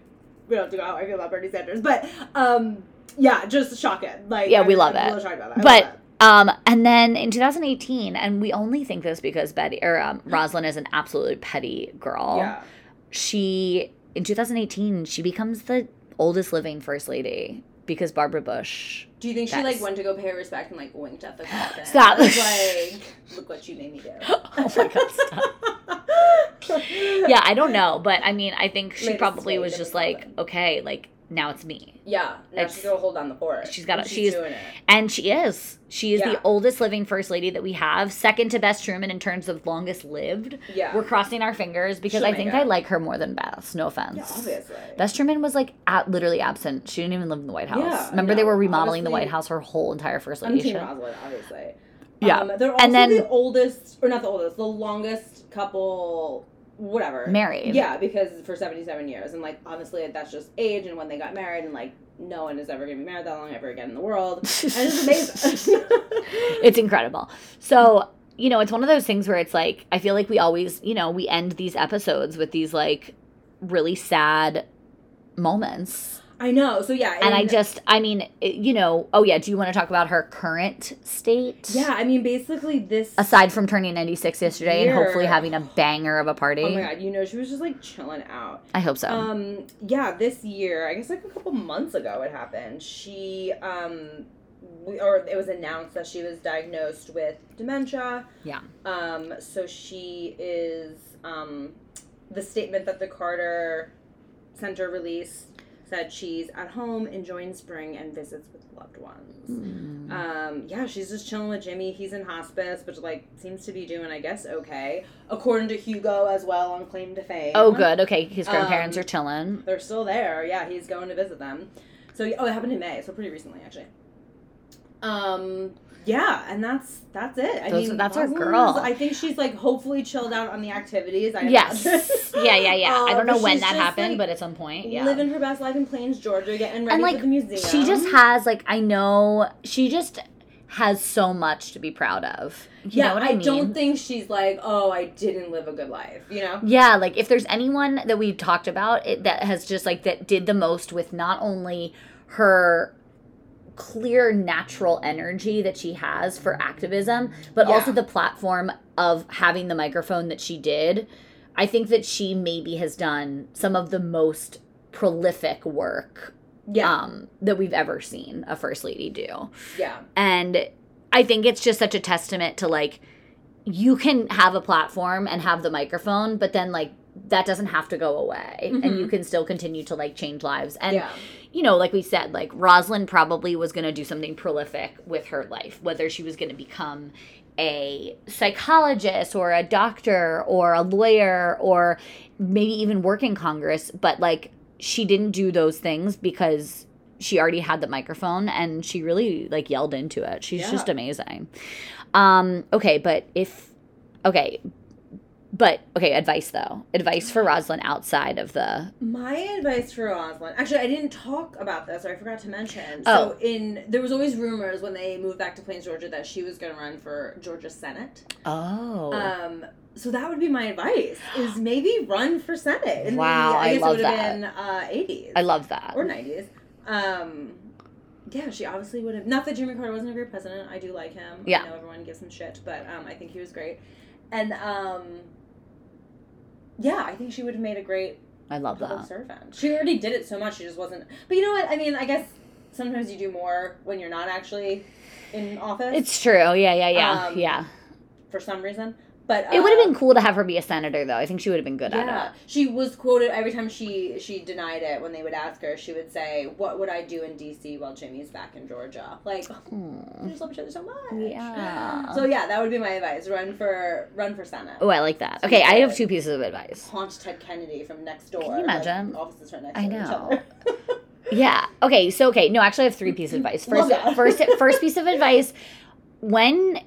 we don't have to go how I feel about Bernie Sanders, but um yeah, just shock it. Like Yeah, I'm- we love I'm it. a about that. But love that. um, and then in 2018, and we only think this because Betty or um, [gasps] Rosalynn is an absolutely petty girl. yeah, She in 2018 she becomes the oldest living first lady because Barbara Bush. do you think she like went to go pay her respect and like winked at the [gasps] coffin? Stop. Was like, [laughs] look what you made me do. Oh my god! Stop. [laughs] Yeah, I don't know, but I mean, I think she Made us probably was just like, coffin. okay, like now it's me. Yeah, now It's- she's gonna hold down the fort. she's gotta- And she's- doing it. And she is. She is Yeah. the oldest living first lady that we have, second to Bess Truman in terms of longest lived. Yeah, We're crossing our fingers because She'll I think it. I like her more than Bess. No offense. yeah, obviously. Bess Truman was like at, literally absent. She didn't even live in the White House. Yeah, Remember they were remodeling the White House her whole entire first lady. I'm Team. Rosalynn, obviously. Yeah. Um, they're also And then- the oldest, or not the oldest, the longest couple, whatever. Married. Yeah, because for 77 years. And, like, honestly, that's just age and when they got married, and, like, no one is ever going to be married that long ever again in the world. And it's amazing. [laughs] [laughs] it's incredible. So, you know, it's one of those things where it's like, I feel like we always, you know, we end these episodes with these like really sad moments. I know. So, yeah. And I just, I mean, you know, oh yeah, do you want to talk about her current state? Yeah, I mean, basically, this. Aside from turning 96 yesterday and hopefully having a banger of a party. Oh my god, you know, she was just, like, chilling out. I hope so. Um, yeah, this year, I guess like a couple months ago it happened. She um we, or it was announced that she was diagnosed with dementia. Yeah. Um so she is um the statement that the Carter Center released said she's at home enjoying spring and visits with loved ones. Mm. Um, yeah, she's just chilling with Jimmy. He's in hospice, but like seems to be doing, I guess, okay. According to Hugo as well on Claim to Fame. Oh, good. Okay, his grandparents Um, are chilling. They're still there. Yeah, he's going to visit them. So oh, it happened in May, so pretty recently actually. Um, yeah, and that's that's it. I Those- mean, that's our girl. I think she's like hopefully chilled out on the activities. I Yes. [laughs] yeah, yeah, yeah. I Uh, don't know when that happened, like, but at some point, yeah. living her best life in Plains, Georgia, getting ready and like for the museum. she just has like I know she just has so much to be proud of. You yeah, know what I, I, mean? don't think she's like, oh, I didn't live a good life. You know. Yeah, like if there's anyone that we've talked about it, that has just like that did the most with not only her clear natural energy that she has for activism, but Yeah. also the platform of having the microphone that she did. I think that she maybe has done some of the most prolific work Yeah. um, that we've ever seen a first lady do. yeah. And I think it's just such a testament to like you can have a platform and have the microphone, but then like that doesn't have to go away and you can still continue to like change lives. And yeah. You know, like we said, like Rosalynn probably was going to do something prolific with her life, whether she was going to become a psychologist or a doctor or a lawyer or maybe even work in Congress, but like she didn't do those things because she already had the microphone and she really like yelled into it. She's Yeah. just amazing. Um okay, but if okay, but okay, advice though. Advice for Rosalynn outside of the My advice for Rosalynn. Actually, I didn't talk about this, or I forgot to mention. Oh. So, in there was always rumors when they moved back to Plains, Georgia, that she was going to run for Georgia Senate. Oh. Um, so that would be my advice: is maybe run for Senate. In Wow, the, I I guess love it would that. have been uh, 80s I love that. or 90s. Um, yeah, she obviously would have. Not that Jimmy Carter wasn't a great president. I do like him. Yeah. I know everyone gives him shit, but um, I think he was great. And um, yeah, I think she would have made a great I love that. servant. She already did it so much. She just wasn't. But you know what? I mean, I guess sometimes you do more when you're not actually in office. It's true. Yeah, yeah, yeah. Um, yeah. for some reason. But It would have uh, been cool to have her be a senator though. I think she would have been good Yeah, at it. she was quoted every time she she denied it when they would ask her. She would say, "What would I do in D.C. while Jimmy's back in Georgia?" Like, Hmm. [laughs] they just love each other so much. Yeah. So yeah, that would be my advice: run for run for senate. Oh, I like that. Okay, I have two pieces of advice. Haunt Ted Kennedy from next door. Can you like, imagine? offices right next I door to each know. [laughs] Yeah. Okay. So okay. No, actually, I have three pieces of advice. [laughs] First, first, first piece of advice: when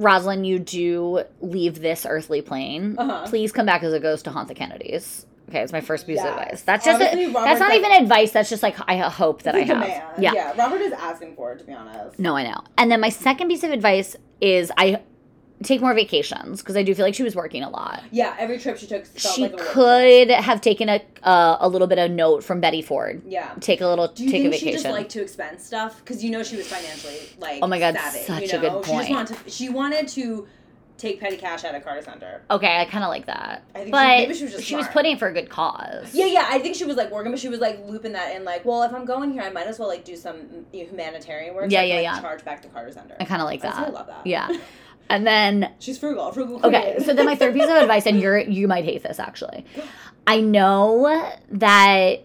Rosalynn, you do leave this earthly plane, Uh-huh. please come back as a ghost to haunt the Kennedys. Okay, it's my first piece of advice. That's just Honestly, a, that's not even advice. That's just like I hope that I have. demand. Yeah. yeah. Robert is asking for it to be honest. No, I know. And then my second piece of advice is I take more vacations because I do feel like she was working a lot. Yeah, every trip she took felt she like a work trip. could have taken a uh, a little bit of note from Betty Ford. Yeah. Take a little Do you take a think vacation. she just liked to expense stuff? Because you know she was financially like Oh my God, savvy, such you a good know? She point. just wanted to, she wanted to take petty cash out of Carter Center. okay, I kind of like that. I think she- but maybe she was just she smart. putting it for a good cause. Yeah, yeah. I think she was like working, but she was like looping that in. Like, well, if I'm going here, I might as well like do some humanitarian work. so Yeah, can, yeah, like, yeah. Charge back to Carter Center. I kind of like that. I love that. Yeah. [laughs] And then She's frugal, frugal. Okay, so then my third piece of [laughs] advice, and you're you might hate this actually. I know that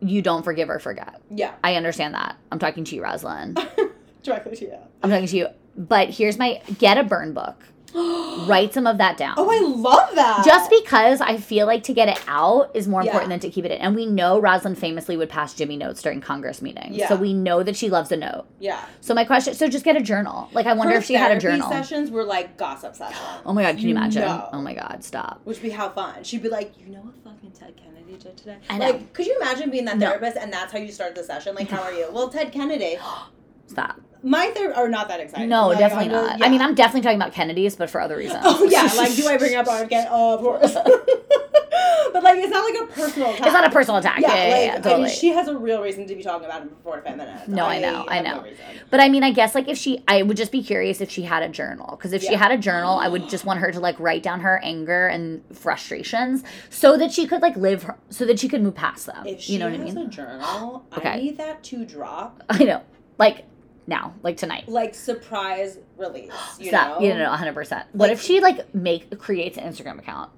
you don't forgive or forget. yeah, I understand that. I'm talking to you, Rosalynn. [laughs] directly to you. I'm talking to you. But here's my get a burn book. Write some of that down. [gasps] Oh, I love that. Just because I feel like to get it out is more important Yeah. than to keep it in. And we know Rosalynn famously would pass Jimmy notes during Congress meetings. Yeah. So we know that she loves a note. yeah. So my question so just get a journal. Like I wonder Her if she had a journal. Sessions were like gossip sessions. [gasps] Oh my god, can you imagine? Oh my god, stop. Which would be how fun. She'd be like, you know what fucking Ted Kennedy did today? I know. Like, could you imagine being that No. therapist and that's how you start the session? Like, how are you? Well, Ted Kennedy. [gasps] Stop. My therapist, are not that exciting. No, Like, definitely not. just- I mean. I'm definitely talking about Kennedy's, but for other reasons. [laughs] Oh yeah, like do I bring up [laughs] RFK? Oh, of course. [laughs] but like, it's not like a personal attack. It's not a personal attack. Yeah, yeah, yeah, like, yeah, I totally. mean, she has a real reason to be talking about him for four to five minutes. No, I know, I know. No. But I mean, I guess like if she, I would just be curious if she had a journal. Because if she had a journal, I would just want her to like write down her anger and frustrations so that she could like live, her, so that she could move past them. If she you know what I has mean? a journal, Okay. I need that to drop I know. Like now, like tonight. like surprise release. [gasps] You Stop. know? You know, 100%. What Like- if she like make creates an Instagram account?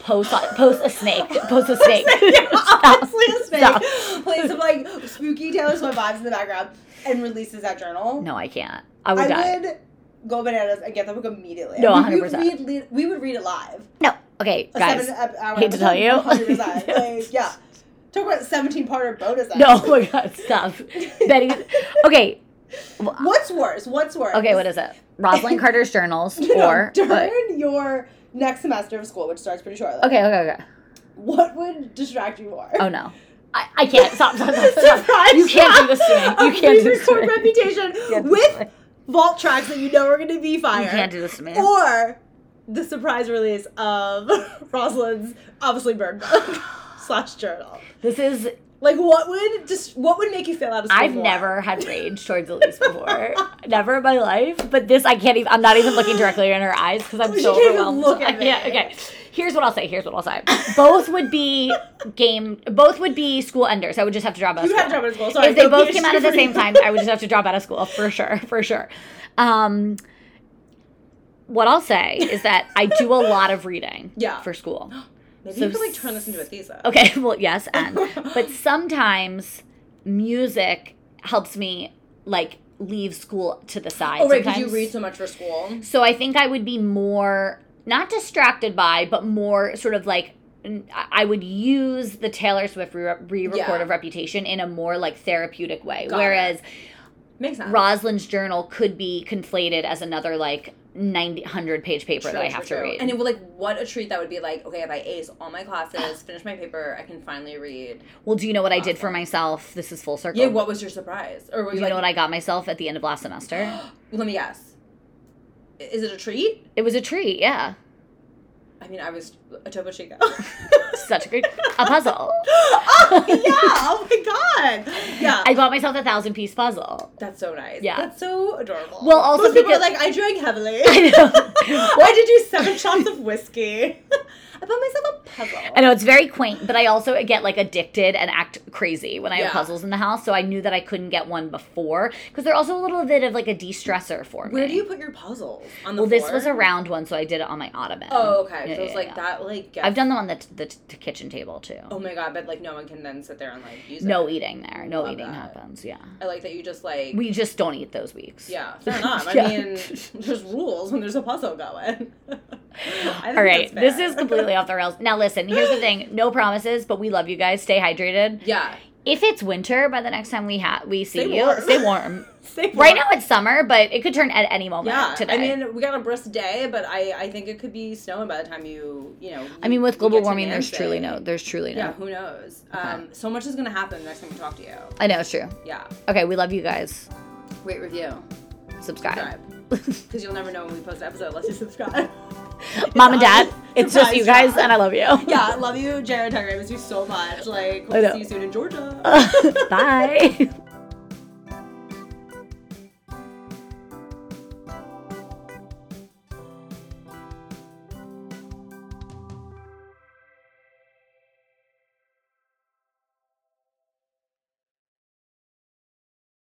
post post a snake. [laughs] Post a snake. [laughs] [laughs] Honestly, a snake Stop. plays some like spooky Taylor Swift vibes in the background and releases that journal. No, I can't. I would I die. would go bananas and get the book immediately. No, And we would 100%. read- read- we would read it live. No. Okay, A guys. seven hour hate to tell you. 100%. like, yeah. Talk about 17 parter bonus. No, oh my god, stop. Betty. Okay. What's worse? What's worse? Okay, what is it? Rosalynn [laughs] Carter's journals No, or during what? your next semester of school, which starts pretty shortly. Okay, okay, okay. What would distract you more? Oh no. I, I can't. Stop, stop, stop, stop. [laughs] Surprise You can't do this to me. [laughs] You can't do this to me. reputation can't do this to with vault tracks that you know are going to be fire. You can't do this to me. Or the surprise release of Rosalynn's obviously burned book [sighs] slash journal. This is Like what would just what would make you fail out of school? I've more? never had [laughs] rage towards Elise before. never in my life. But this I can't even I'm not even looking directly in her eyes because I'm You so overwhelmed. look at [laughs] me. Yeah, okay. Here's what I'll say. Here's what I'll say. Both would be game both would be school enders. I would just have to drop out of You would school. have to drop out of school. Sorry, if they both came out at the same time, I would just have to drop out of school for sure, for sure. Um, what I'll say is that I do a lot of reading [gasps] Yeah. for school. Maybe So you could like turn this into a thesis. Okay, [laughs] well, yes, and but [laughs] sometimes music helps me like leave school to the side. Oh right, because you read so much for school. So I think I would be more not distracted by, but more sort of like I would use the Taylor Swift re- re-record Yeah. of Reputation in a more like therapeutic way, Got whereas Makes sense. Rosalynn's journal could be conflated as another like 90 100 page paper that I have true, to true. read. And it would like what a treat that would be like, okay, if I ace all my classes, ah. finish my paper, I can finally read. well, do you know what I did for myself? This is full circle. Yeah, what was your surprise? Or you you, like, know what I got myself at the end of last semester? [gasps] let me guess. Is it a treat? It was a treat, yeah. I mean, I was a Topo Chico. [laughs] Such a great a puzzle. [laughs] oh yeah! Oh my god! Yeah, I bought myself a thousand piece puzzle. that's so nice. Yeah. that's so adorable. Well, also Most people are because- like, I drank heavily. [laughs] I know. Why did you seven shots of whiskey? I bought myself a puzzle. I know it's very quaint, but I also get like addicted and act crazy when I have puzzles in the house. So I knew that I couldn't get one before because they're also a little bit of like a de-stressor for me. Where do you put your puzzles? On the Well, this was a round one, so I did it on my ottoman. Oh, okay. Yeah, so it's yeah, like yeah. that. Like gets- I've done them on the, t- the, t- kitchen table too. Oh my god! But like no one can then sit there and like use no it. eating there. No Love eating that. happens. Yeah. I like that you just like. We just don't eat those weeks. yeah, fair [laughs] enough. I Yeah. mean, there's rules when there's a puzzle going. [laughs] All right, this is completely [laughs] off the rails. Now, listen, here's the thing no promises, but we love you guys. Stay hydrated. Yeah. If it's winter by the next time we ha- we see Stay you, warm. stay warm. [laughs] Stay right now it's summer, but it could turn at any moment Yeah, today. I mean, we got a brisk day, but I, I think it could be snowing by the time you, you know. I mean, with global warming, there's Nancy. truly no, there's truly no. Yeah, who knows? Um, so much is gonna happen next time we talk to you. I know it's true. Yeah, Okay, we love you guys. rate review, Subscribe. subscribe, [laughs] because you'll never know when we post an episode unless you subscribe. [laughs] Mom and Dad, [laughs] it's just you guys, and I love you. yeah, I love you, Jared. I miss you so much. Like, hope to see you soon in Georgia. Bye.